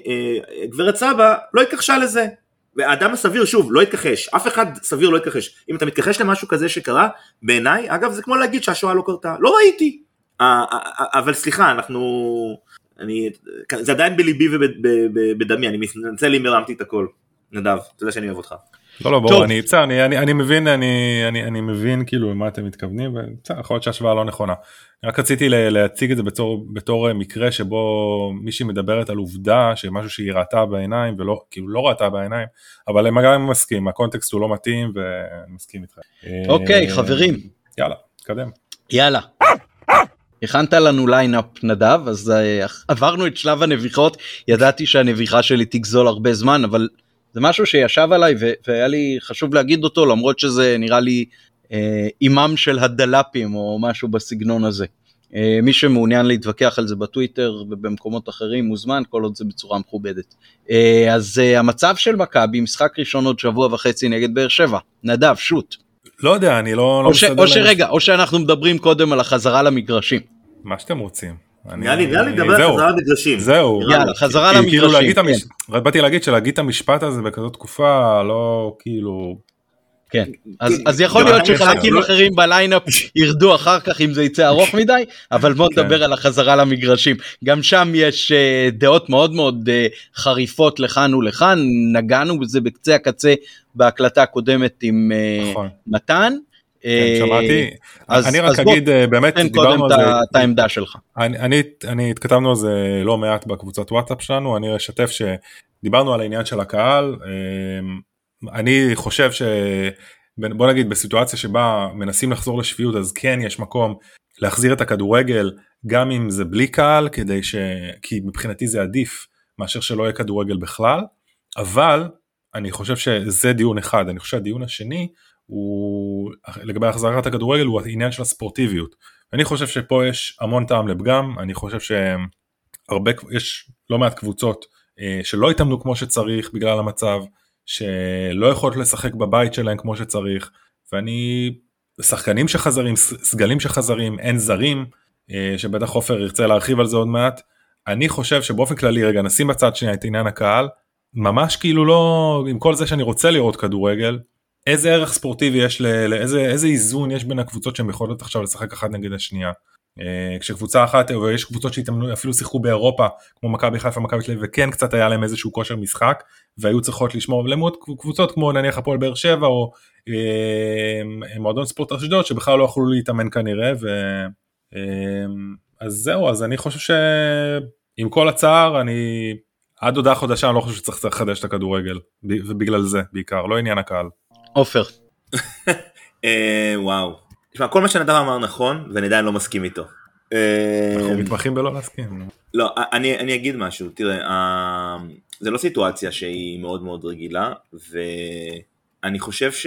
אה, גברת סבא לא התכחשה לזה. והאדם הסביר, שוב, לא יתכחש, אף אחד סביר לא יתכחש. אם אתה מתכחש למשהו כזה שקרה, בעיניי, אגב, זה כמו להגיד שהשואה לא קרתה, לא ראיתי. אבל סליחה, אנחנו... אני... זה עדיין בליבי ובדמי, אני מתנצל אם הרמתי את הכל. נדב, אתה יודע שאני אוהב אותך. לא לא ברור אני בסדר אני, אני, אני מבין אני, אני, אני מבין כאילו מה אתם מתכוונים ויכול להיות שהשוואה לא נכונה. רק רציתי להציג את זה בתור, בתור מקרה שבו מישהי מדברת על עובדה שמשהו שהיא ראתה בעיניים ולא כאילו לא ראתה בעיניים אבל גם מסכים הקונטקסט הוא לא מתאים ואני מסכים איתך. אוקיי חברים. יאללה תקדם. יאללה. הכנת לנו lineup נדב אז uh, עברנו את שלב הנביחות ידעתי שהנביחה שלי תגזול הרבה זמן אבל זה משהו שישב עליי והיה לי חשוב להגיד אותו למרות שזה נראה לי אה, אימם של הדלפים או משהו בסגנון הזה. אה, מי שמעוניין להתווכח על זה בטוויטר ובמקומות אחרים מוזמן כל עוד זה בצורה מכובדת. אה, אז המצב של מכבי משחק ראשון עוד שבוע וחצי נגד באר שבע נדב שוט. לא יודע אני לא, לא או, ש, או שרגע או שאנחנו מדברים קודם על החזרה למגרשים. מה שאתם רוצים. נראה לי, נראה לי לדבר על חזרה למגרשים. זהו. יאללה, חזרה למגרשים. רק באתי להגיד שלהגיד את המשפט הזה בכזאת תקופה, לא כאילו... כן, אז יכול להיות שחלקים אחרים בליינאפ ירדו אחר כך אם זה יצא ארוך <laughs> מדי, אבל בוא כן. נדבר על החזרה למגרשים. גם שם יש אה, דעות מאוד מאוד אה, חריפות לכאן ולכאן, נגענו בזה בקצה הקצה בהקלטה הקודמת עם אה, נכון. מתן. כן, שמעתי. אז, אני רק אז אגיד, בוא, באמת, דיברנו על זה. את העמדה שלך. אני, אני, אני התכתבנו על זה לא מעט בקבוצת וואטסאפ שלנו, אני אשתף שדיברנו על העניין של הקהל. אמ, אני חושב ש... בוא נגיד בסיטואציה שבה מנסים לחזור לשפיות אז כן יש מקום להחזיר את הכדורגל גם אם זה בלי קהל כדי ש... כי מבחינתי זה עדיף מאשר שלא יהיה כדורגל בכלל אבל אני חושב שזה דיון אחד אני חושב שהדיון השני הוא לגבי החזרת הכדורגל הוא העניין של הספורטיביות. אני חושב שפה יש המון טעם לפגם, אני חושב שהרבה, יש לא מעט קבוצות אה, שלא התאמנו כמו שצריך בגלל המצב, שלא יכולות לשחק בבית שלהם כמו שצריך, ואני שחקנים שחזרים, סגלים שחזרים, אין זרים, אה, שבטח עופר ירצה להרחיב על זה עוד מעט. אני חושב שבאופן כללי, רגע, נשים בצד שנייה את עניין הקהל, ממש כאילו לא, עם כל זה שאני רוצה לראות כדורגל, איזה ערך ספורטיבי יש, לאיזה איזה איזון יש בין הקבוצות שהן יכולות עכשיו לשחק אחת נגד השנייה. אה, כשקבוצה אחת, ויש קבוצות שהתאמנו, אפילו שיחקו באירופה, כמו מכבי חיפה, מכבי תל אביב, וכן קצת היה להם איזשהו כושר משחק, והיו צריכות לשמור, למרות קבוצות כמו נניח הפועל באר שבע, או אה, מועדון ספורט אשדוד, שבכלל לא יכלו להתאמן כנראה, ו... אה, אז זהו, אז אני חושב שעם כל הצער, אני עד הודעה חודשה אני לא חושב שצריך לחדש את הכדורגל, ובגלל זה בעיקר, לא עניין הקהל. עופר. אה, וואו. תשמע, כל מה שנדב אמר נכון, ואני עדיין לא מסכים איתו. אנחנו אה, מתמחים בלא להסכים. לא, אני, אני אגיד משהו, תראה, אה, זה לא סיטואציה שהיא מאוד מאוד רגילה, ואני חושב ש...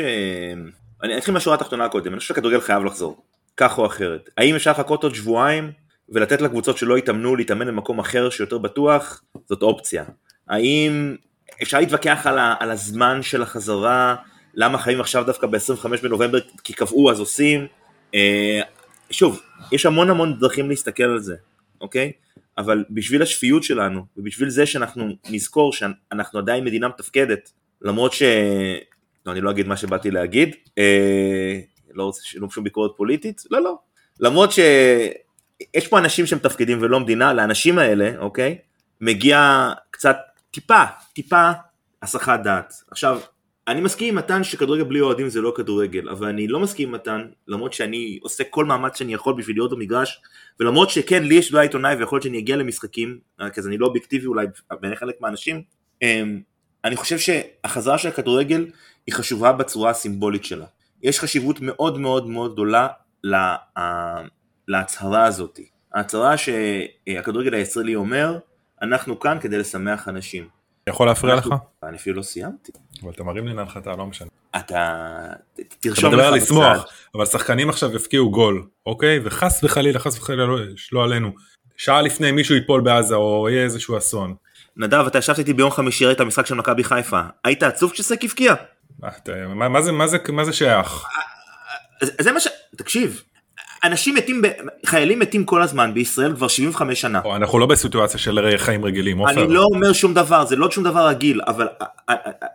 אני אתחיל מהשורה התחתונה קודם, אני חושב שהכדורגל חייב לחזור, כך או אחרת. האם אפשר לחכות עוד שבועיים ולתת לקבוצות שלא התאמנו להתאמן במקום אחר שיותר בטוח? זאת אופציה. האם אפשר להתווכח על, ה, על הזמן של החזרה, למה חיים עכשיו דווקא ב-25 בנובמבר כי קבעו אז עושים. אה, שוב, יש המון המון דרכים להסתכל על זה, אוקיי? אבל בשביל השפיות שלנו, ובשביל זה שאנחנו נזכור שאנחנו עדיין מדינה מתפקדת, למרות ש... לא, אני לא אגיד מה שבאתי להגיד, אה, לא רוצה לא שום ביקורת פוליטית, לא, לא. למרות שיש פה אנשים שמתפקדים ולא מדינה, לאנשים האלה, אוקיי? מגיע קצת, טיפה, טיפה הסחת דעת. עכשיו, אני מסכים עם מתן שכדורגל בלי אוהדים זה לא כדורגל, אבל אני לא מסכים עם מתן, למרות שאני עושה כל מאמץ שאני יכול בשביל להיות במגרש, ולמרות שכן, לי יש דעה עיתונאי ויכול להיות שאני אגיע למשחקים, כי אני לא אובייקטיבי אולי בעיני חלק מהאנשים, אמ, אני חושב שהחזרה של הכדורגל היא חשובה בצורה הסימבולית שלה. יש חשיבות מאוד מאוד מאוד גדולה לה, להצהרה הזאת. ההצהרה שהכדורגל הישראלי אומר, אנחנו כאן כדי לשמח אנשים. יכול להפריע לך? אני אפילו לא סיימתי. אבל אתה מרים לי להנחתה, לא משנה. אתה תרשום לך בצד. לשמוח, אבל שחקנים עכשיו הפקיעו גול, אוקיי? וחס וחלילה, חס וחלילה, לא, לא עלינו. שעה לפני מישהו ייפול בעזה או יהיה איזשהו אסון. נדב, אתה ישבת איתי ביום חמישי, ראית המשחק של מכבי חיפה. היית עצוב כשסק הבקיע? מה זה שייך? זה מה ש... תקשיב, אנשים מתים, ב... חיילים מתים כל הזמן בישראל כבר 75 שנה. אנחנו לא בסיטואציה של חיים רגילים, עופר. אני לא אומר שום דבר, זה לא שום דבר רגיל, אבל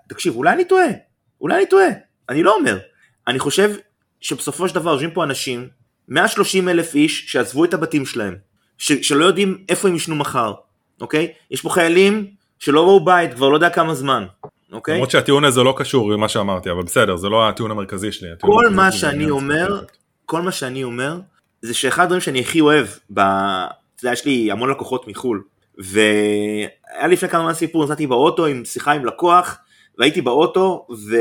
תקשיב, אולי אני טועה, אולי אני טועה, אני לא אומר. אני חושב שבסופו של דבר יושבים פה אנשים, 130 אלף איש שעזבו את הבתים שלהם, ש... שלא יודעים איפה הם ישנו מחר, אוקיי? יש פה חיילים שלא ראו בית כבר לא יודע כמה זמן, אוקיי? למרות שהטיעון הזה לא קשור למה שאמרתי, אבל בסדר, זה לא הטיעון המרכזי שלי. כל מה שאני אומר, כל מה שאני אומר, זה שאחד הדברים שאני הכי אוהב, ב... אתה יודע, יש לי המון לקוחות מחו"ל, והיה לפני כמה זמן סיפור, נסעתי באוטו עם שיחה עם לקוח, והייתי באוטו, ו...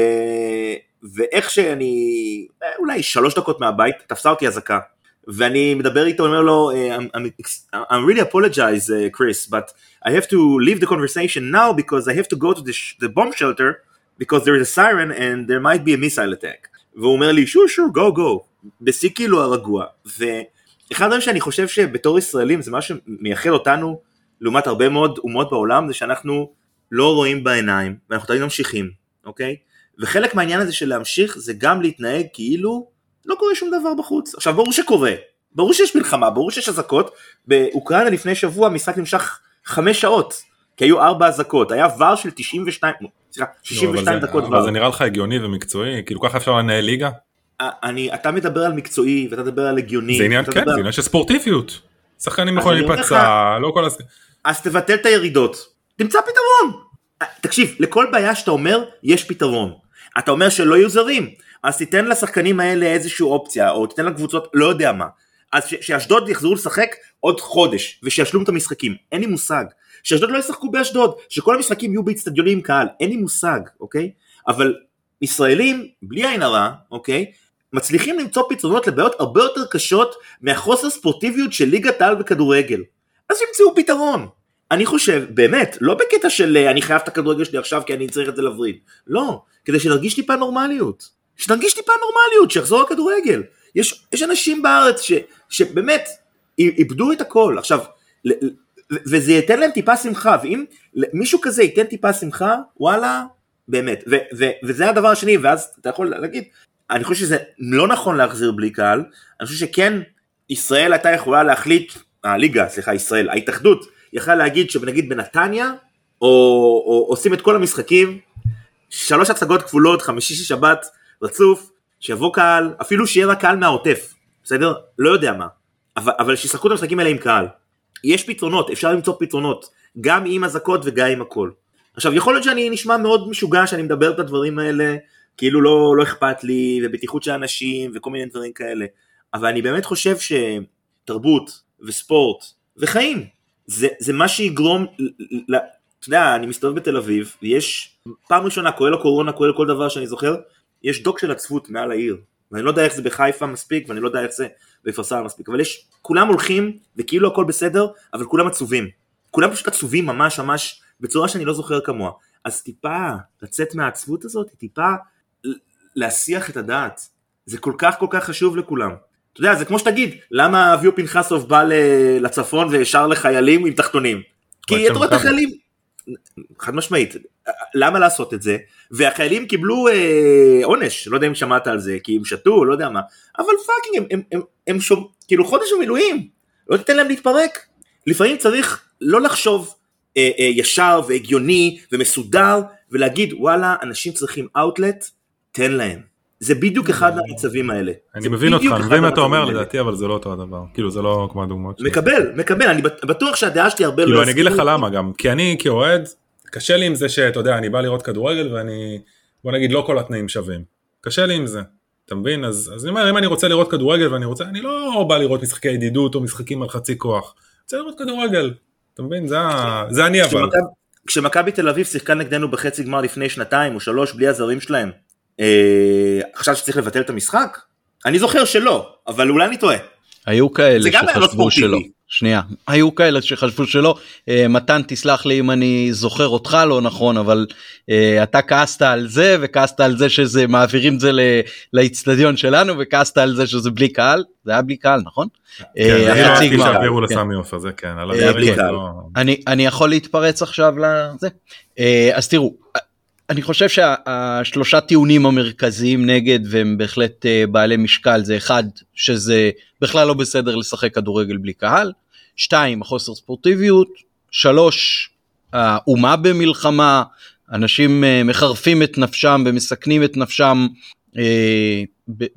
ואיך שאני, אולי שלוש דקות מהבית, תפסה אותי אזעקה. ואני מדבר איתו, אומר לו, I'm, I'm, I'm really apologize, uh, Chris, but I have to leave the conversation now because I have to go to the, the bomb shelter because there is a siren and there might be a missile attack. והוא אומר לי, sure, sure, go, go. בשיא כאילו הרגוע. ואחד הדברים שאני חושב שבתור ישראלים זה מה שמייחד אותנו לעומת הרבה מאוד אומות בעולם זה שאנחנו לא רואים בעיניים ואנחנו תמיד ממשיכים, אוקיי? וחלק מהעניין הזה של להמשיך זה גם להתנהג כאילו לא קורה שום דבר בחוץ. עכשיו ברור שקורה, ברור שיש מלחמה, ברור שיש אזעקות. באוקראינה לפני שבוע המשחק נמשך חמש שעות, כי היו ארבע אזעקות, היה ור של 92, סליחה, 62 לא, דקות ור. אבל זה נראה לך הגיוני ומקצועי? כאילו ככה אפשר לנהל ליגה? אני, אתה מדבר על מקצועי ואתה מדבר על הגיוני. זה עניין, כן, מדבר... זה עניין של ספורטיביות. שחקנים יכולים להיפצע, לא כל הז... אז תבטל את הירידות, תמצא פתרון. תקשיב, לכל בעיה שאתה אומר, יש פתרון. אתה אומר שלא יהיו זרים, אז תיתן לשחקנים האלה איזושהי אופציה, או תיתן לקבוצות, לא יודע מה. אז שאשדוד יחזרו לשחק עוד חודש, ושישלום את המשחקים, אין לי מושג. שאשדוד לא ישחקו באשדוד, שכל המשחקים יהיו באיצטדיונים עם קהל, אין לי מושג, אוקיי? אבל ישראלים, בלי עין הרע, אוקיי? מצליחים למצוא פתרונות לבעיות הרבה יותר קשות מהחוסר ספורטיביות של ליגת העל בכדורגל. אז ימצאו פתרון. אני חושב, באמת, לא בקטע של אה, אני חייב את הכדורגל שלי עכשיו כי אני צריך את זה לווריד. לא, כדי שנרגיש טיפה נורמליות. שנרגיש טיפה נורמליות, שיחזור הכדורגל. יש, יש אנשים בארץ ש, שבאמת איבדו את הכל. עכשיו, וזה ייתן להם טיפה שמחה, ואם מישהו כזה ייתן טיפה שמחה, וואלה, באמת. ו, ו, וזה הדבר השני, ואז אתה יכול להגיד, אני חושב שזה לא נכון להחזיר בלי קהל, אני חושב שכן, ישראל הייתה יכולה להחליט, הליגה, סליחה, ישראל, ההתאחדות, יכלה להגיד שנגיד בנתניה, או, או עושים את כל המשחקים, שלוש הצגות כפולות, חמישי שבת, רצוף, שיבוא קהל, אפילו שיהיה רק קהל מהעוטף, בסדר? לא יודע מה. אבל, אבל שישחקו את המשחקים האלה עם קהל. יש פתרונות, אפשר למצוא פתרונות, גם עם אזעקות וגם עם הכל. עכשיו, יכול להיות שאני נשמע מאוד משוגע שאני מדבר את הדברים האלה, כאילו לא, לא אכפת לי, ובטיחות של אנשים, וכל מיני דברים כאלה. אבל אני באמת חושב שתרבות, וספורט, וחיים, זה, זה מה שיגרום, אתה יודע, אני מסתובב בתל אביב, ויש, פעם ראשונה, כולל הקורונה, כולל כל דבר שאני זוכר, יש דוק של עצבות מעל העיר. ואני לא יודע איך זה בחיפה מספיק, ואני לא יודע איך זה בכפר סבא מספיק, אבל יש, כולם הולכים, וכאילו הכל בסדר, אבל כולם עצובים. כולם פשוט עצובים ממש ממש, בצורה שאני לא זוכר כמוה. אז טיפה לצאת מהעצבות הזאת, טיפה להסיח את הדעת. זה כל כך כל כך חשוב לכולם. אתה יודע, זה כמו שתגיד, למה אביו פנחסוב בא לצפון וישר לחיילים עם תחתונים? כי אתה רואה את החיילים, חד משמעית, למה לעשות את זה? והחיילים קיבלו אה, עונש, לא יודע אם שמעת על זה, כי הם שתו, לא יודע מה, אבל fucking, הם, הם, הם, הם שום, כאילו חודש במילואים, לא תיתן להם להתפרק. לפעמים צריך לא לחשוב אה, אה, ישר והגיוני ומסודר, ולהגיד וואלה, אנשים צריכים אאוטלט, תן להם. זה בדיוק אחד מהמצבים האלה. אני מבין אותך, אני מבין מה אתה אומר לדעתי, אבל זה לא אותו הדבר. כאילו זה לא כמו הדוגמאות שלי. מקבל, מקבל, אני בטוח שהדעה שלי הרבה לא... כאילו אני אגיד לך למה גם, כי אני כאוהד, קשה לי עם זה שאתה יודע, אני בא לראות כדורגל ואני, בוא נגיד לא כל התנאים שווים. קשה לי עם זה. אתה מבין? אז, אז אני אומר, אם אני רוצה לראות כדורגל ואני רוצה, אני לא בא לראות משחקי ידידות או משחקים על חצי כוח. אני רוצה לראות כדורגל. אתה מבין? זה, זה אני אבל. כשמכבי תל אביב שיחקה נגדנו בחצי גמר לפני שנתיים או שלוש בלי הזרים שלהם, אה, עכשיו שצריך לבטל את המשחק? אני זוכר שלא, אבל אולי אני טועה. היו כאלה לא שחשבו שלא. שנייה, היו כאלה שחשבו שלא. אה, מתן תסלח לי אם אני זוכר אותך לא נכון, אבל אה, אתה כעסת על זה וכעסת על זה שזה מעבירים את זה לאיצטדיון שלנו וכעסת על זה שזה בלי קהל. זה היה בלי קהל נכון? כן, כן, לא- אני יכול להתפרץ עכשיו לזה. אז תראו אני חושב שהשלושה טיעונים המרכזיים נגד והם בהחלט אה, בעלי משקל זה אחד שזה בכלל לא בסדר לשחק כדורגל בלי קהל, שתיים החוסר ספורטיביות, שלוש האומה במלחמה, אנשים אה, מחרפים את נפשם ומסכנים את נפשם אה,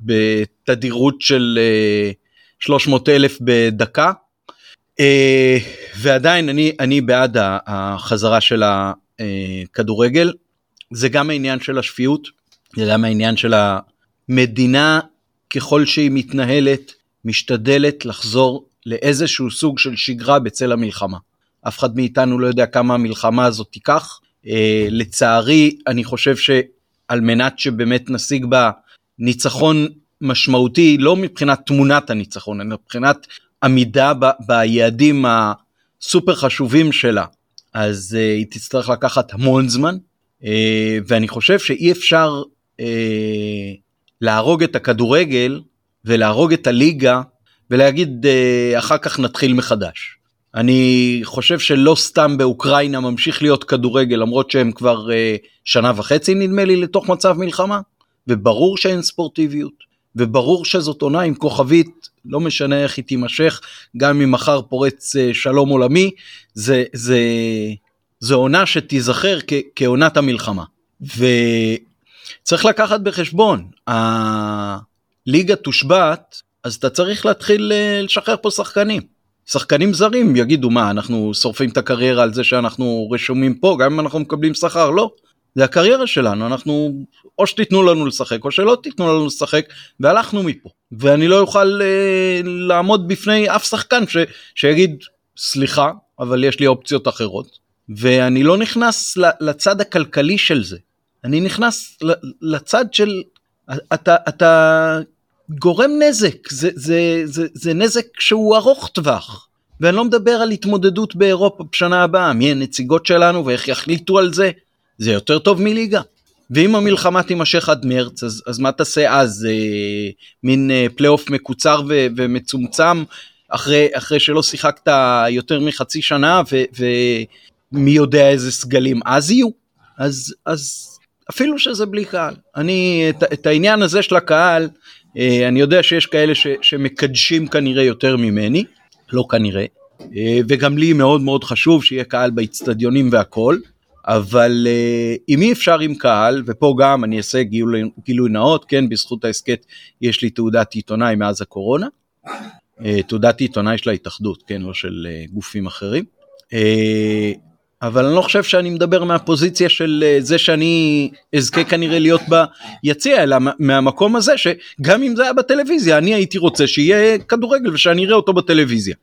בתדירות של 300 אלף בדקה. ועדיין אני, אני בעד החזרה של הכדורגל. זה גם העניין של השפיות, זה גם העניין של המדינה ככל שהיא מתנהלת, משתדלת לחזור לאיזשהו סוג של שגרה בצל המלחמה. אף אחד מאיתנו לא יודע כמה המלחמה הזאת תיקח. אה, לצערי, אני חושב שעל מנת שבאמת נשיג בה ניצחון משמעותי, לא מבחינת תמונת הניצחון, אלא מבחינת עמידה ב- ביעדים הסופר חשובים שלה, אז uh, היא תצטרך לקחת המון זמן, אה, ואני חושב שאי אפשר אה, להרוג את הכדורגל ולהרוג את הליגה ולהגיד אה, אחר כך נתחיל מחדש. אני חושב שלא סתם באוקראינה ממשיך להיות כדורגל למרות שהם כבר שנה וחצי נדמה לי לתוך מצב מלחמה וברור שאין ספורטיביות וברור שזאת עונה עם כוכבית לא משנה איך היא תימשך גם אם מחר פורץ שלום עולמי זה זה זו עונה שתיזכר כעונת המלחמה. וצריך לקחת בחשבון, הליגה תושבת, אז אתה צריך להתחיל אה, לשחרר פה שחקנים. שחקנים זרים יגידו מה אנחנו שורפים את הקריירה על זה שאנחנו רשומים פה גם אם אנחנו מקבלים שכר לא זה הקריירה שלנו אנחנו או שתיתנו לנו לשחק או שלא תיתנו לנו לשחק והלכנו מפה ואני לא אוכל אה, לעמוד בפני אף שחקן ש, שיגיד סליחה אבל יש לי אופציות אחרות ואני לא נכנס לצד הכלכלי של זה, אני נכנס לצד של אתה, אתה גורם נזק, זה, זה, זה, זה נזק שהוא ארוך טווח. ואני לא מדבר על התמודדות באירופה בשנה הבאה, מי הנציגות שלנו ואיך יחליטו על זה, זה יותר טוב מליגה. ואם המלחמה תימשך עד מרץ, אז, אז מה תעשה אז? אה, מין אה, פלייאוף מקוצר ו, ומצומצם, אחרי, אחרי שלא שיחקת יותר מחצי שנה, ו, ו, מי יודע איזה סגלים אז יהיו. אז, אז אפילו שזה בלי קהל. אני, את, את העניין הזה של הקהל, אה, אני יודע שיש כאלה ש, שמקדשים כנראה יותר ממני, לא כנראה, אה, וגם לי מאוד מאוד חשוב שיהיה קהל באיצטדיונים והכל, אבל אה, אם אי אפשר עם קהל, ופה גם אני אעשה גילוי, גילוי נאות, כן, בזכות ההסכת יש לי תעודת עיתונאי מאז הקורונה, תעודת עיתונאי של ההתאחדות, כן, לא של גופים אחרים. אבל אני לא חושב שאני מדבר מהפוזיציה של אה, זה שאני אזכה כנראה להיות ביציע, אלא מהמקום הזה שגם אם זה היה בטלוויזיה, אני הייתי רוצה שיהיה כדורגל ושאני אראה אותו בטלוויזיה.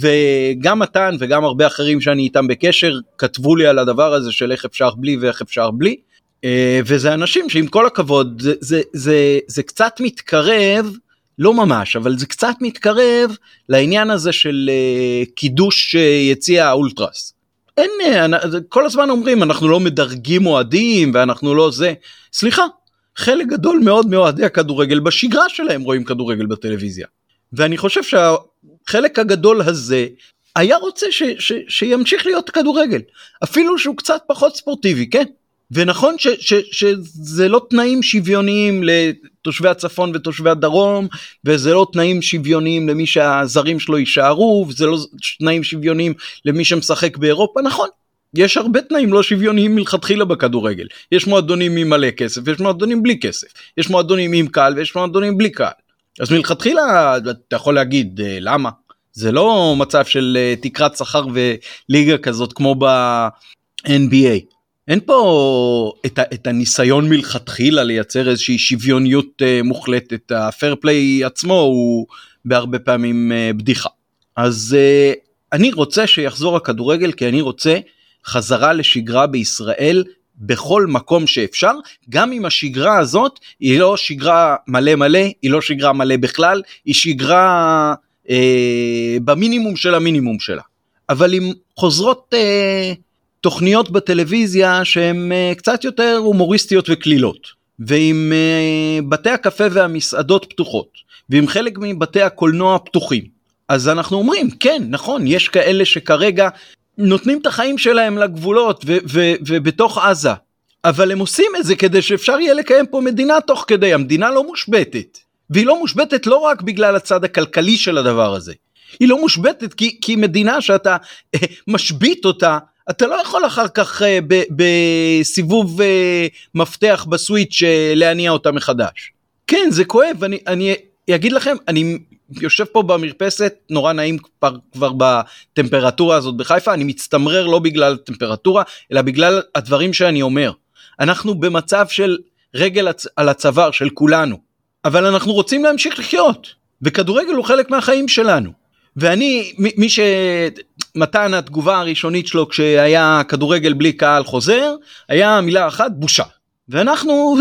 וגם מתן וגם הרבה אחרים שאני איתם בקשר כתבו לי על הדבר הזה של איך אפשר בלי ואיך אפשר בלי. אה, וזה אנשים שעם כל הכבוד זה, זה, זה, זה קצת מתקרב, לא ממש, אבל זה קצת מתקרב לעניין הזה של אה, קידוש יציע האולטרס. אין, אה, כל הזמן אומרים אנחנו לא מדרגים אוהדים ואנחנו לא זה. סליחה, חלק גדול מאוד מאוהדי הכדורגל בשגרה שלהם רואים כדורגל בטלוויזיה. ואני חושב שהחלק הגדול הזה היה רוצה ש, ש, שימשיך להיות כדורגל. אפילו שהוא קצת פחות ספורטיבי, כן? ונכון ש, ש, שזה לא תנאים שוויוניים לתושבי הצפון ותושבי הדרום, וזה לא תנאים שוויוניים למי שהזרים שלו יישארו, וזה לא תנאים שוויוניים למי שמשחק באירופה, נכון. יש הרבה תנאים לא שוויוניים מלכתחילה בכדורגל. יש מועדונים עם מלא כסף, יש מועדונים בלי כסף. יש מועדונים עם קהל ויש מועדונים בלי קהל. אז מלכתחילה אתה יכול להגיד אה, למה? זה לא מצב של אה, תקרת שכר וליגה כזאת כמו ב-NBA. אין פה את, ה, את הניסיון מלכתחילה לייצר איזושהי שוויוניות uh, מוחלטת, הפייר פליי עצמו הוא בהרבה פעמים uh, בדיחה. אז uh, אני רוצה שיחזור הכדורגל כי אני רוצה חזרה לשגרה בישראל בכל מקום שאפשר, גם אם השגרה הזאת היא לא שגרה מלא מלא, היא לא שגרה מלא בכלל, היא שגרה אה, במינימום של המינימום שלה. אבל אם חוזרות אה, תוכניות בטלוויזיה שהן uh, קצת יותר הומוריסטיות וקלילות, ועם uh, בתי הקפה והמסעדות פתוחות, ועם חלק מבתי הקולנוע פתוחים. אז אנחנו אומרים, כן, נכון, יש כאלה שכרגע נותנים את החיים שלהם לגבולות ובתוך עזה, אבל הם עושים את זה כדי שאפשר יהיה לקיים פה מדינה תוך כדי, המדינה לא מושבתת. והיא לא מושבתת לא רק בגלל הצד הכלכלי של הדבר הזה, היא לא מושבתת כי, כי מדינה שאתה אה, משבית אותה אתה לא יכול אחר כך אה, בסיבוב אה, מפתח בסוויץ' אה, להניע אותה מחדש. כן זה כואב אני אני אגיד לכם אני יושב פה במרפסת נורא נעים כבר, כבר בטמפרטורה הזאת בחיפה אני מצטמרר לא בגלל טמפרטורה אלא בגלל הדברים שאני אומר. אנחנו במצב של רגל על הצוואר של כולנו אבל אנחנו רוצים להמשיך לחיות וכדורגל הוא חלק מהחיים שלנו. ואני מי ש... מתן התגובה הראשונית שלו כשהיה כדורגל בלי קהל חוזר היה מילה אחת בושה. ואנחנו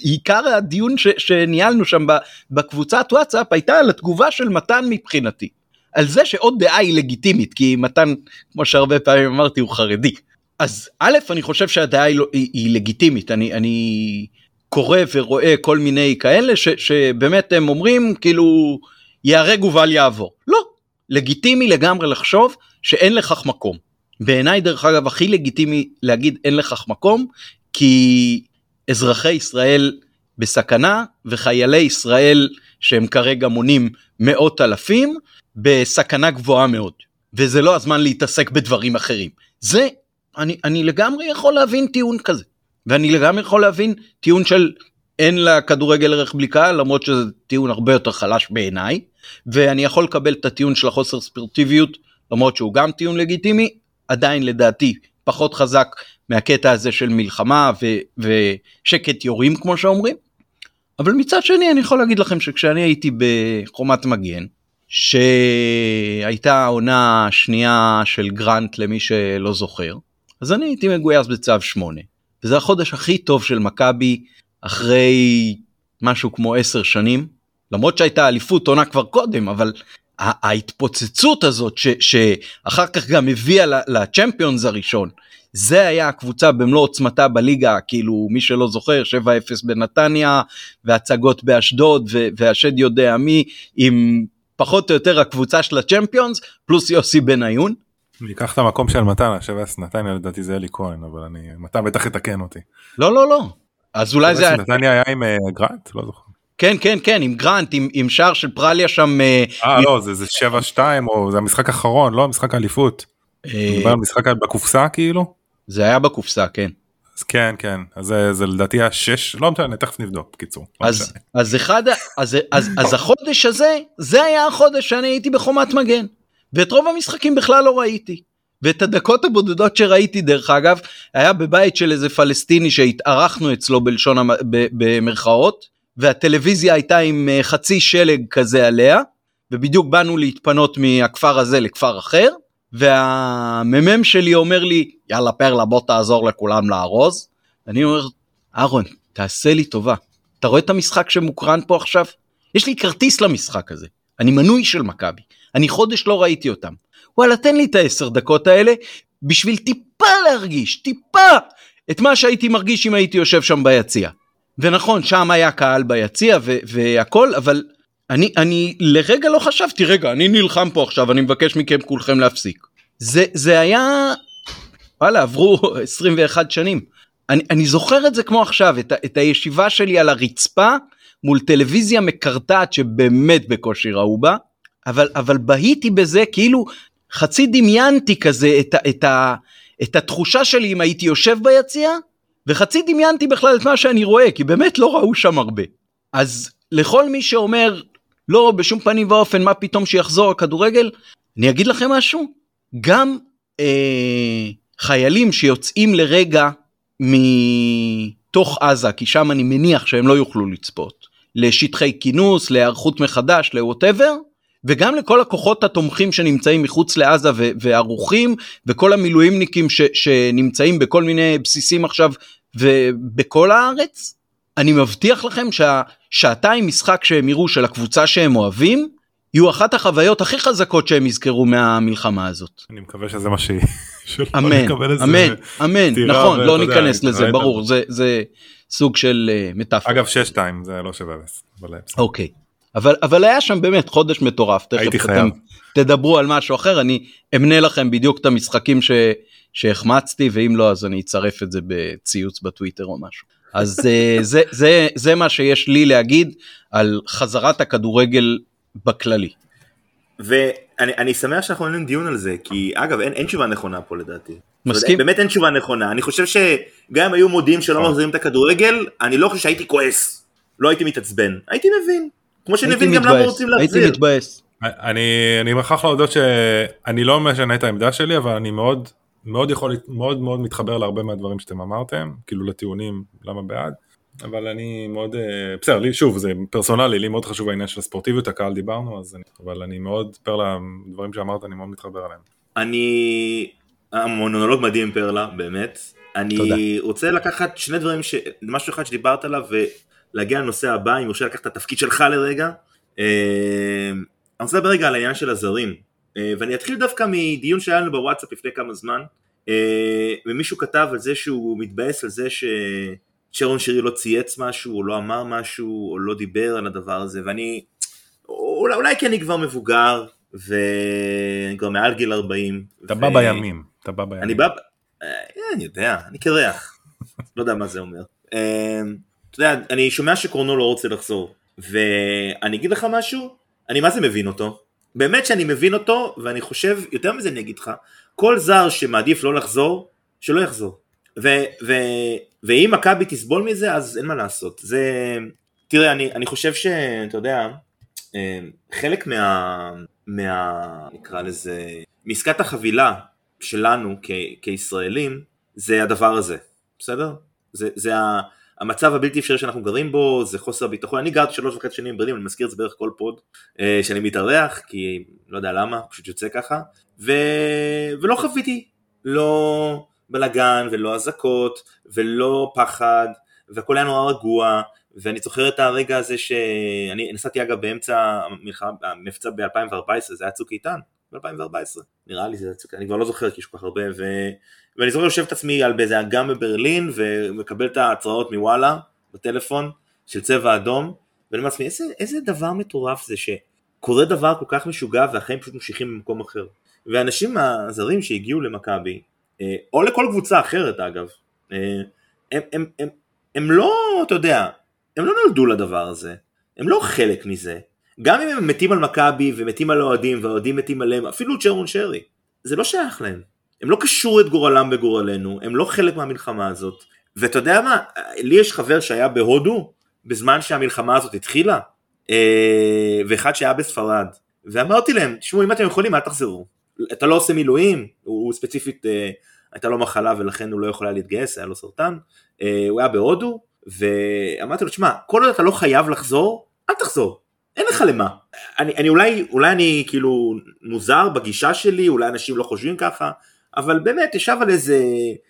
עיקר הדיון ש, שניהלנו שם בקבוצת וואטסאפ הייתה על התגובה של מתן מבחינתי. על זה שעוד דעה היא לגיטימית כי מתן כמו שהרבה פעמים אמרתי הוא חרדי. אז א' אני חושב שהדעה היא, לא, היא, היא לגיטימית אני אני קורא ורואה כל מיני כאלה ש, שבאמת הם אומרים כאילו ייהרג ובל יעבור. לא לגיטימי לגמרי לחשוב שאין לכך מקום. בעיניי דרך אגב הכי לגיטימי להגיד אין לכך מקום כי אזרחי ישראל בסכנה וחיילי ישראל שהם כרגע מונים מאות אלפים בסכנה גבוהה מאוד וזה לא הזמן להתעסק בדברים אחרים. זה אני, אני לגמרי יכול להבין טיעון כזה ואני לגמרי יכול להבין טיעון של אין לכדורגל ערך בלי קהל למרות שזה טיעון הרבה יותר חלש בעיניי ואני יכול לקבל את הטיעון של החוסר ספורטיביות למרות שהוא גם טיעון לגיטימי עדיין לדעתי פחות חזק מהקטע הזה של מלחמה ו- ושקט יורים כמו שאומרים. אבל מצד שני אני יכול להגיד לכם שכשאני הייתי בחומת מגן שהייתה העונה השנייה של גרנט למי שלא זוכר אז אני הייתי מגויס בצו 8 וזה החודש הכי טוב של מכבי אחרי משהו כמו 10 שנים למרות שהייתה אליפות עונה כבר קודם אבל ההתפוצצות הזאת ש, שאחר כך גם הביאה לצ'מפיונס הראשון זה היה הקבוצה במלוא עוצמתה בליגה כאילו מי שלא זוכר 7-0 בנתניה והצגות באשדוד והשד יודע מי עם פחות או יותר הקבוצה של הצ'מפיונס פלוס יוסי בניון. אני אקח את המקום של מתן, 7 נתניה לדעתי זה אלי כהן אבל אני מתן בטח יתקן אותי. לא לא לא אז אולי זה... נתניה היה עם גרנט? לא זוכר. כן כן כן עם גרנט עם, עם שער של פרליה שם. אה לא זה זה 7-2 או זה המשחק האחרון לא המשחק האליפות. משחק בקופסה כאילו? זה היה בקופסה כן. אז כן כן אז זה, זה לדעתי השש לא משנה תכף נבדוק בקיצור. לא אז אז אחד אז, אז אז החודש הזה זה היה החודש שאני הייתי בחומת מגן ואת רוב המשחקים בכלל לא ראיתי. ואת הדקות הבודדות שראיתי דרך אגב היה בבית של איזה פלסטיני שהתארחנו אצלו בלשון המ... במרכאות והטלוויזיה הייתה עם אה, חצי שלג כזה עליה ובדיוק באנו להתפנות מהכפר הזה לכפר אחר והמ"מ שלי אומר לי יאללה פרלה בוא תעזור לכולם לארוז. אני אומר אהרון תעשה לי טובה אתה רואה את המשחק שמוקרן פה עכשיו? יש לי כרטיס למשחק הזה אני מנוי של מכבי אני חודש לא ראיתי אותם. וואלה תן לי את העשר דקות האלה בשביל טיפה להרגיש טיפה את מה שהייתי מרגיש אם הייתי יושב שם ביציע. ונכון שם היה קהל ביציע והכל אבל אני אני לרגע לא חשבתי רגע אני נלחם פה עכשיו אני מבקש מכם כולכם להפסיק. זה זה היה וואלה עברו <laughs> 21 שנים אני, אני זוכר את זה כמו עכשיו את, את הישיבה שלי על הרצפה מול טלוויזיה מקרטעת שבאמת בקושי ראו בה אבל אבל בהיתי בזה כאילו חצי דמיינתי כזה את, את, את, את התחושה שלי אם הייתי יושב ביציע וחצי דמיינתי בכלל את מה שאני רואה כי באמת לא ראו שם הרבה. אז לכל מי שאומר לא בשום פנים ואופן מה פתאום שיחזור הכדורגל? אני אגיד לכם משהו גם אה, חיילים שיוצאים לרגע מתוך עזה כי שם אני מניח שהם לא יוכלו לצפות לשטחי כינוס להיערכות מחדש לווטאבר וגם לכל הכוחות התומכים שנמצאים מחוץ לעזה וערוכים וכל המילואימניקים ש- שנמצאים בכל מיני בסיסים עכשיו ובכל הארץ אני מבטיח לכם שהשעתיים משחק שהם יראו של הקבוצה שהם אוהבים יהיו אחת החוויות הכי חזקות שהם יזכרו מהמלחמה הזאת. אני מקווה שזה מה שהיא. <laughs> אמן, אמן, אמן, נכון, לא ניכנס לזה, ברור, זה, סוג של uh, מטאפורה. אגב 6-2 זה לא שווה. אוקיי, אבל, אבל היה שם באמת חודש מטורף, תכף אתם תדברו על משהו אחר, אני אמנה לכם בדיוק את המשחקים ש, שהחמצתי, ואם לא אז אני אצרף את זה בציוץ בטוויטר או משהו. אז אה, <laughs> זה, זה, זה מה שיש לי להגיד על חזרת הכדורגל בכללי. ואני שמח שאנחנו עולים דיון על זה, כי אגב אין, אין תשובה נכונה פה לדעתי. מסכים? באמת אין תשובה נכונה, אני חושב שגם אם היו מודיעים שלא נכון. מחזירים את הכדורגל, אני לא חושב שהייתי כועס, לא הייתי מתעצבן, הייתי מבין, כמו שאני מבין גם למה רוצים להחזיר. הייתי מתבאס. אני, אני מוכרח להודות שאני לא משנה את העמדה שלי, אבל אני מאוד מאוד יכול, מאוד מאוד מתחבר להרבה מהדברים שאתם אמרתם, כאילו לטיעונים למה בעד. אבל אני מאוד, אה, בסדר, לי שוב, זה פרסונלי, לי מאוד חשוב העניין של הספורטיביות, הקהל דיברנו, אז אני, אבל אני מאוד, פרלה, דברים שאמרת, אני מאוד מתחבר אליהם. אני, המונולוג מדהים פרלה, באמת. אני תודה. רוצה לקחת שני דברים, ש... משהו אחד שדיברת עליו, ולהגיע לנושא הבא, אם יורשה לקחת את התפקיד שלך לרגע. אה, אני רוצה לדבר רגע על העניין של הזרים, אה, ואני אתחיל דווקא מדיון שהיה לנו בוואטסאפ לפני כמה זמן, ומישהו כתב על זה שהוא מתבאס על זה ש... שרון שירי לא צייץ משהו, או לא אמר משהו, או לא דיבר על הדבר הזה, ואני, אולי, אולי כי אני כבר מבוגר, ואני כבר מעל גיל 40. אתה ו... בא בימים, אתה בא בימים. אני בא, אה, אני יודע, אני קרח, לא יודע מה זה אומר. אתה יודע, אני שומע שקרונו לא רוצה לחזור, ואני אגיד לך משהו, אני מה זה מבין אותו, באמת שאני מבין אותו, ואני חושב, יותר מזה אני אגיד לך, כל זר שמעדיף לא לחזור, שלא יחזור. ו- ו- ואם מכבי תסבול מזה אז אין מה לעשות. זה, תראה אני, אני חושב שאתה יודע, אה, חלק מה, מה, נקרא לזה, מעסקת החבילה שלנו כ- כישראלים זה הדבר הזה, בסדר? זה, זה ה... המצב הבלתי אפשרי שאנחנו גרים בו זה חוסר ביטחון, אני גרתי שלוש וחצי שנים בברלין, אני מזכיר את זה בערך כל פוד אה, שאני מתארח, כי לא יודע למה, פשוט יוצא ככה, ו... ולא חוויתי, לא, בלאגן ולא אזעקות ולא פחד והכל היה נורא רגוע. ואני זוכר את הרגע הזה שאני נסעתי אגב באמצע המבצע ב-2014 זה היה צוק איתן ב-2014 נראה לי זה צוק אני כבר לא זוכר כי יש כל כך הרבה ו... ואני זוכר יושב את עצמי על באיזה אגם בברלין ומקבל את ההצרעות מוואלה בטלפון של צבע אדום ואני אומר לעצמי איזה, איזה דבר מטורף זה שקורה דבר כל כך משוגע והחיים פשוט ממשיכים במקום אחר ואנשים הזרים שהגיעו למכבי אה, או לכל קבוצה אחרת אגב, אה, הם, הם, הם, הם לא, אתה יודע, הם לא נולדו לדבר הזה, הם לא חלק מזה. גם אם הם מתים על מכבי ומתים על אוהדים והאוהדים מתים עליהם, אפילו צ'רון שרי, זה לא שייך להם. הם לא קשרו את גורלם בגורלנו, הם לא חלק מהמלחמה הזאת. ואתה יודע מה, לי יש חבר שהיה בהודו בזמן שהמלחמה הזאת התחילה, אה, ואחד שהיה בספרד, ואמרתי להם, תשמעו אם אתם יכולים אל תחזרו, אתה לא עושה מילואים, הוא ספציפית אה, הייתה לו מחלה ולכן הוא לא יכול היה להתגייס, היה לו סרטן, אה, הוא היה בהודו, ואמרתי לו, תשמע, כל עוד אתה לא חייב לחזור, אל תחזור, אין לך למה. אני, אני אולי, אולי אני כאילו מוזר בגישה שלי, אולי אנשים לא חושבים ככה, אבל באמת ישב על איזה,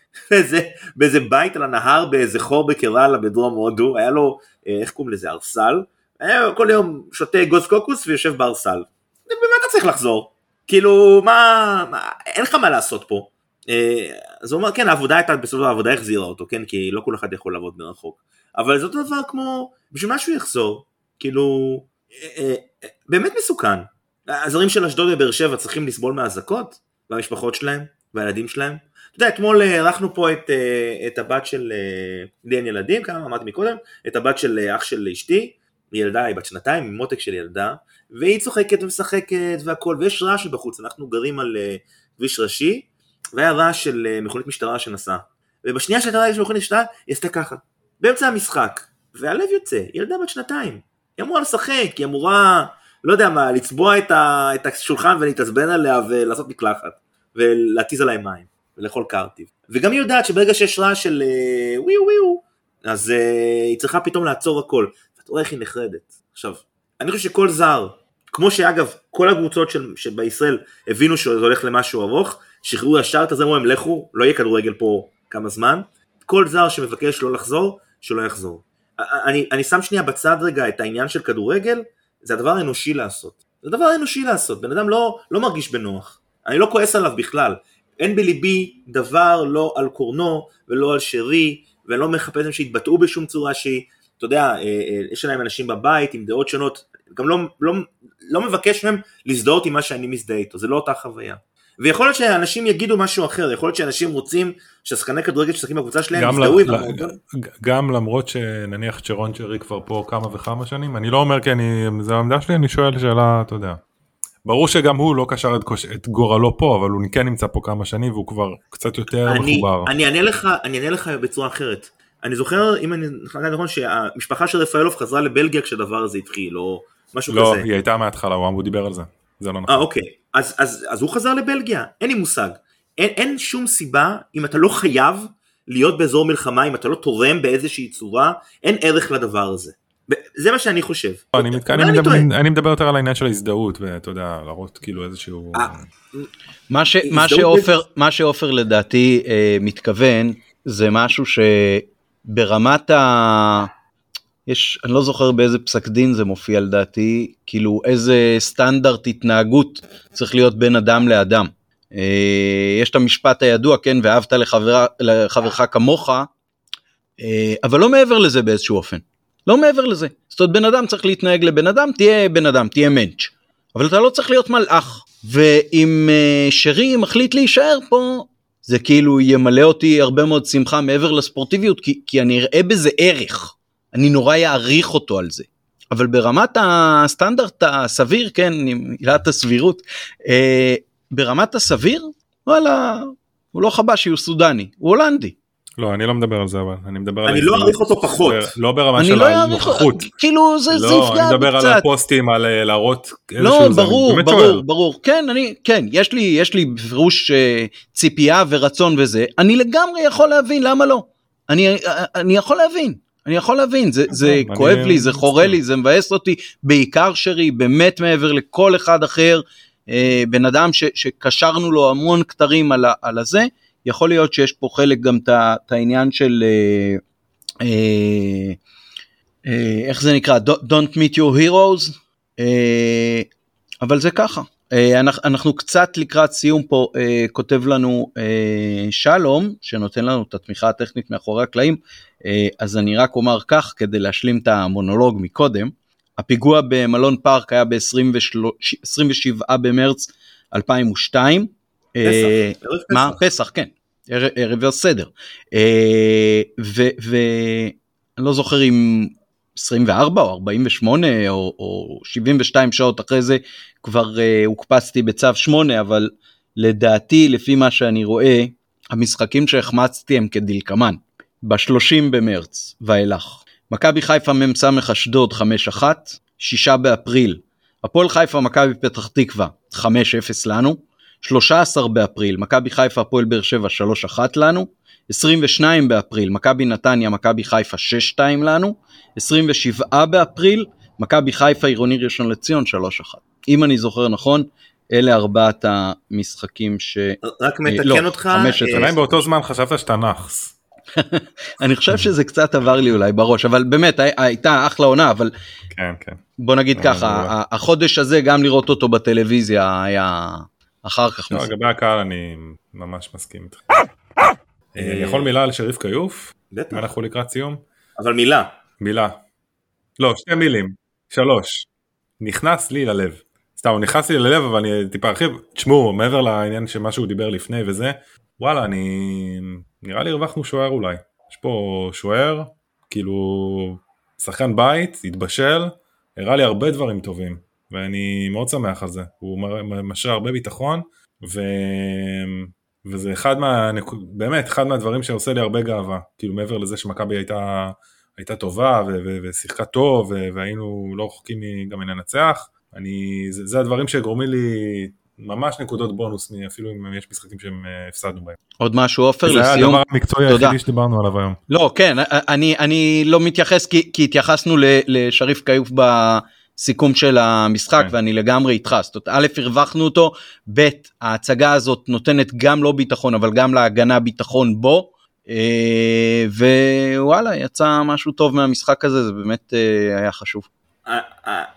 <laughs> איזה, באיזה בית על הנהר באיזה חור בקרלה בדרום הודו, היה לו, אה, איך קוראים לזה, ארסל, היה כל יום שותה גוז קוקוס ויושב בארסל. באמת אתה צריך לחזור, כאילו מה, מה, אין לך מה לעשות פה. אה, אז הוא אומר כן העבודה הייתה בסופו העבודה החזירה אותו כן כי לא כל אחד יכול לעבוד מרחוק. אבל זה אותו דבר כמו בשביל מה שהוא יחזור כאילו אה, באמת מסוכן. הזרים של אשדוד ובאר שבע צריכים לסבול מהאזעקות והמשפחות שלהם והילדים שלהם. אתה יודע, אתמול אירחנו פה את, אה, את הבת של, אה, לי אין ילדים, כמה אמרתי מקודם, את הבת של אה, אח של אשתי, ילדה, היא בת שנתיים, עם מותק של ילדה, והיא צוחקת ומשחקת והכל, ויש רעש בחוץ, אנחנו גרים על כביש ראשי, והיה רעש של מכונית משטרה שנסעה. ובשנייה שהייתה רעש של מכונית משטרה, היא עשתה ככה, באמצע המשחק, והלב יוצא, ילדה בת שנתיים, היא אמורה לשחק, היא אמורה, לא יודע מה, לצבוע את, ה, את השולחן ולהתעצבן עליה ולעשות מקלחת. ולהתיז עליי מים, ולאכול קרטיב. וגם היא יודעת שברגע שיש רעש של אה, וואו וואו, אז uh, היא צריכה פתאום לעצור הכל. ואתה רואה איך היא נחרדת. עכשיו, אני חושב שכל זר, כמו שאגב, כל הקבוצות שבישראל הבינו שזה הולך למשהו ארוך, שחררו ישר את הזה, אמרו להם לכו, לא יהיה כדורגל פה כמה זמן. כל זר שמבקש לא לחזור, שלא יחזור. אני, אני שם שנייה בצד רגע את העניין של כדורגל, זה הדבר האנושי לעשות. זה הדבר האנושי לעשות, בן אדם לא, לא מרגיש בנוח. אני לא כועס עליו בכלל. אין בליבי דבר לא על קורנו ולא על שרי, ולא מחפש להם שיתבטאו בשום צורה שהיא. אתה יודע, אה, אה, יש להם אנשים בבית עם דעות שונות, גם לא, לא, לא מבקש מהם להזדהות עם מה שאני מזדהה איתו, זה לא אותה חוויה. ויכול להיות שאנשים יגידו משהו אחר, יכול להיות שאנשים רוצים שהשחקני כדורגל ששחקים בקבוצה שלהם יזדהו עם המועדון. גם למרות שנניח צ'רון צ'רי כבר פה כמה וכמה שנים, אני לא אומר כי אני, זה העמדה שלי, אני שואל שאלה, אתה יודע. ברור שגם הוא לא קשר את, קוש... את גורלו פה, אבל הוא כן נמצא פה כמה שנים והוא כבר קצת יותר אני, מחובר. אני אענה לך, אני אענה לך בצורה אחרת. אני זוכר, אם אני נכון, שהמשפחה של רפאלוב חזרה לבלגיה כשהדבר הזה התחיל, או משהו לא, כזה. לא, היא הייתה מההתחלה, הוא דיבר על זה. זה לא נכון. אה, אוקיי. אז, אז, אז הוא חזר לבלגיה, אין לי מושג. אין, אין שום סיבה, אם אתה לא חייב להיות באזור מלחמה, אם אתה לא תורם באיזושהי צורה, אין ערך לדבר הזה. זה מה שאני חושב. לא, אני, מתכוון, אני, מדבר, אני מדבר יותר על העניין של ההזדהות ואתה יודע להראות כאילו איזשהו. אה, מה, ש, מה, שעופר, מה שעופר לדעתי אה, מתכוון זה משהו שברמת ה... יש, אני לא זוכר באיזה פסק דין זה מופיע לדעתי, כאילו איזה סטנדרט התנהגות צריך להיות בין אדם לאדם. אה, יש את המשפט הידוע, כן, ואהבת לחבר, לחברך כמוך, אה, אבל לא מעבר לזה באיזשהו אופן. לא מעבר לזה. זאת אומרת בן אדם צריך להתנהג לבן אדם, תהיה בן אדם, תהיה מענץ'. אבל אתה לא צריך להיות מלאך. ואם uh, שרי מחליט להישאר פה, זה כאילו ימלא אותי הרבה מאוד שמחה מעבר לספורטיביות, כי, כי אני אראה בזה ערך. אני נורא אעריך אותו על זה. אבל ברמת הסטנדרט הסביר, כן, עם עילת הסבירות, אה, ברמת הסביר, וואלה, הוא לא חבשי, הוא סודני, הוא הולנדי. לא, אני לא מדבר על זה אבל, אני מדבר על... אני לא אעריך אותו פחות. לא ברמה של לא הנוכחות. כאילו זה יפגע קצת. לא, אני מדבר על הפוסטים, על אה, להראות איזשהו... לא, ברור, ברור, ברור. כן, אני, כן, יש לי, יש לי בפירוש אה, ציפייה ורצון וזה, אני לגמרי יכול להבין, למה לא? אני, אה, אני יכול להבין. אני יכול להבין, זה, זה כואב לי, זה חורה לי, זה מבאס אותי, בעיקר שרי, באמת מעבר לכל אחד אחר, בן אדם ש, שקשרנו לו המון כתרים על, על הזה, יכול להיות שיש פה חלק גם את העניין של אה, אה, אה, איך זה נקרא? Don't meet your heroes? אה, אבל זה ככה. אה, אנחנו, אנחנו קצת לקראת סיום פה אה, כותב לנו אה, שלום שנותן לנו את התמיכה הטכנית מאחורי הקלעים. אה, אז אני רק אומר כך כדי להשלים את המונולוג מקודם. הפיגוע במלון פארק היה ב-27 במרץ 2002 אה, מה? פסח, כן. ערב הסדר. אה, אני לא זוכר אם 24 או 48 או, או 72 שעות אחרי זה כבר uh, הוקפצתי בצו 8 אבל לדעתי לפי מה שאני רואה המשחקים שהחמצתי הם כדלקמן ב-30 במרץ ואילך מכבי חיפה מ"ס אשדוד 5-1 6 באפריל הפועל חיפה מכבי פתח תקווה 5-0 לנו 13 באפריל מכבי חיפה הפועל באר שבע 3-1 לנו. 22 באפריל מכבי נתניה מכבי חיפה 6-2 לנו. 27 באפריל מכבי חיפה עירוני ראשון לציון 3-1 אם אני זוכר נכון אלה ארבעת המשחקים ש... רק מתקן לא, אותך. עדיין אה, באותו זמן חשבת שאתה נאחס. <laughs> אני חושב שזה קצת עבר לי אולי בראש אבל באמת הייתה אחלה עונה אבל כן כן. בוא נגיד ככה החודש הזה גם לראות אותו בטלוויזיה היה אחר כך. לא, לגבי הקהל אני ממש מסכים איתך. אה, יכול מילה על שריף כיוף? בטח. אנחנו לקראת סיום? אבל מילה. מילה. לא, שתי מילים. שלוש. נכנס לי ללב. סתם, הוא נכנס לי ללב אבל אני טיפה ארחיב. תשמעו, מעבר לעניין שמה שהוא דיבר לפני וזה, וואלה, אני... נראה לי הרווחנו שוער אולי. יש פה שוער, כאילו, שחקן בית, התבשל, הראה לי הרבה דברים טובים, ואני מאוד שמח על זה. הוא משרה הרבה ביטחון, ו... וזה אחד מה... באמת, אחד מהדברים שעושה לי הרבה גאווה. כאילו, מעבר לזה שמכבי הייתה... הייתה טובה ו- ו- ושיחקה טוב ו- והיינו לא רחוקים גם מלנצח, אני, זה, זה הדברים שגורמים לי ממש נקודות בונוס אפילו אם יש משחקים שהם אה, הפסדנו בהם. עוד משהו עופר לסיום. זה היה הדבר המקצועי היחידי שדיברנו עליו היום. לא כן אני אני לא מתייחס כי, כי התייחסנו לשריף כיוף בסיכום של המשחק כן. ואני לגמרי איתך זאת אומרת א' הרווחנו אותו ב' ההצגה הזאת נותנת גם לא ביטחון אבל גם להגנה ביטחון בו. אה, ווואלה יצא משהו טוב מהמשחק הזה זה באמת אה, היה חשוב.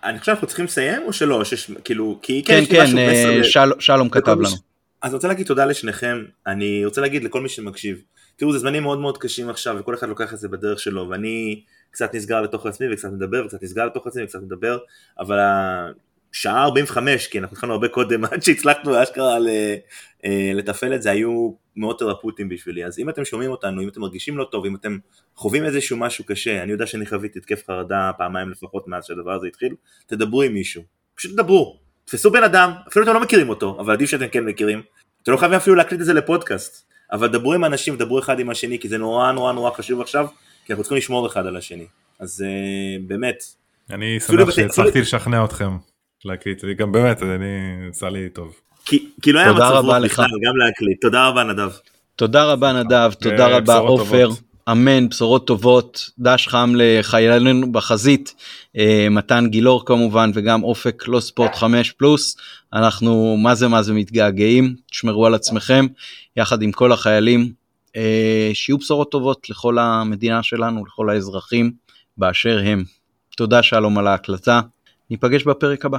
אני חושב שאנחנו צריכים לסיים או שלא? כאילו, כי כן, כן, אה, שלום כתב לנו. אז אני רוצה להגיד תודה לשניכם, אני רוצה להגיד לכל מי שמקשיב, תראו זה זמנים מאוד מאוד קשים עכשיו וכל אחד לוקח את זה בדרך שלו ואני קצת נסגר לתוך עצמי וקצת מדבר וקצת נסגר לתוך עצמי וקצת מדבר אבל שעה 45 כי אנחנו התחלנו הרבה קודם <laughs> עד שהצלחנו אשכרה אה, לתפעל את זה היו מאוד תרפוטים בשבילי. אז אם אתם שומעים אותנו אם אתם מרגישים לא טוב אם אתם חווים איזשהו משהו קשה אני יודע שאני חוויתי התקף חרדה פעמיים לפחות מאז שהדבר הזה התחיל תדברו עם מישהו. פשוט תדברו. תפסו בן אדם אפילו אתם לא מכירים אותו אבל עדיף שאתם כן מכירים. אתם לא חייבים אפילו להקליט את זה לפודקאסט אבל דברו עם אנשים דברו אחד עם השני כי זה נורא נורא נורא חשוב עכשיו כי אנחנו צריכים לשמור אחד על השני. אז uh, באמת. אני שמח שהצלחתי לשכנע אתכם להקליט, גם באמת, אני, יצא לי טוב. כי, כי לא היה מצב רוח בכלל, גם להקליט. תודה רבה נדב. תודה רבה נדב, תודה רבה עופר. אמן, בשורות טובות, דש חם לחיילינו בחזית, אה, מתן גילאור כמובן וגם אופק לא ספורט 5 פלוס, אנחנו מה זה מה זה מתגעגעים, תשמרו על עצמכם יחד עם כל החיילים, אה, שיהיו בשורות טובות לכל המדינה שלנו, לכל האזרחים באשר הם. תודה שלום על ההקלטה, ניפגש בפרק הבא.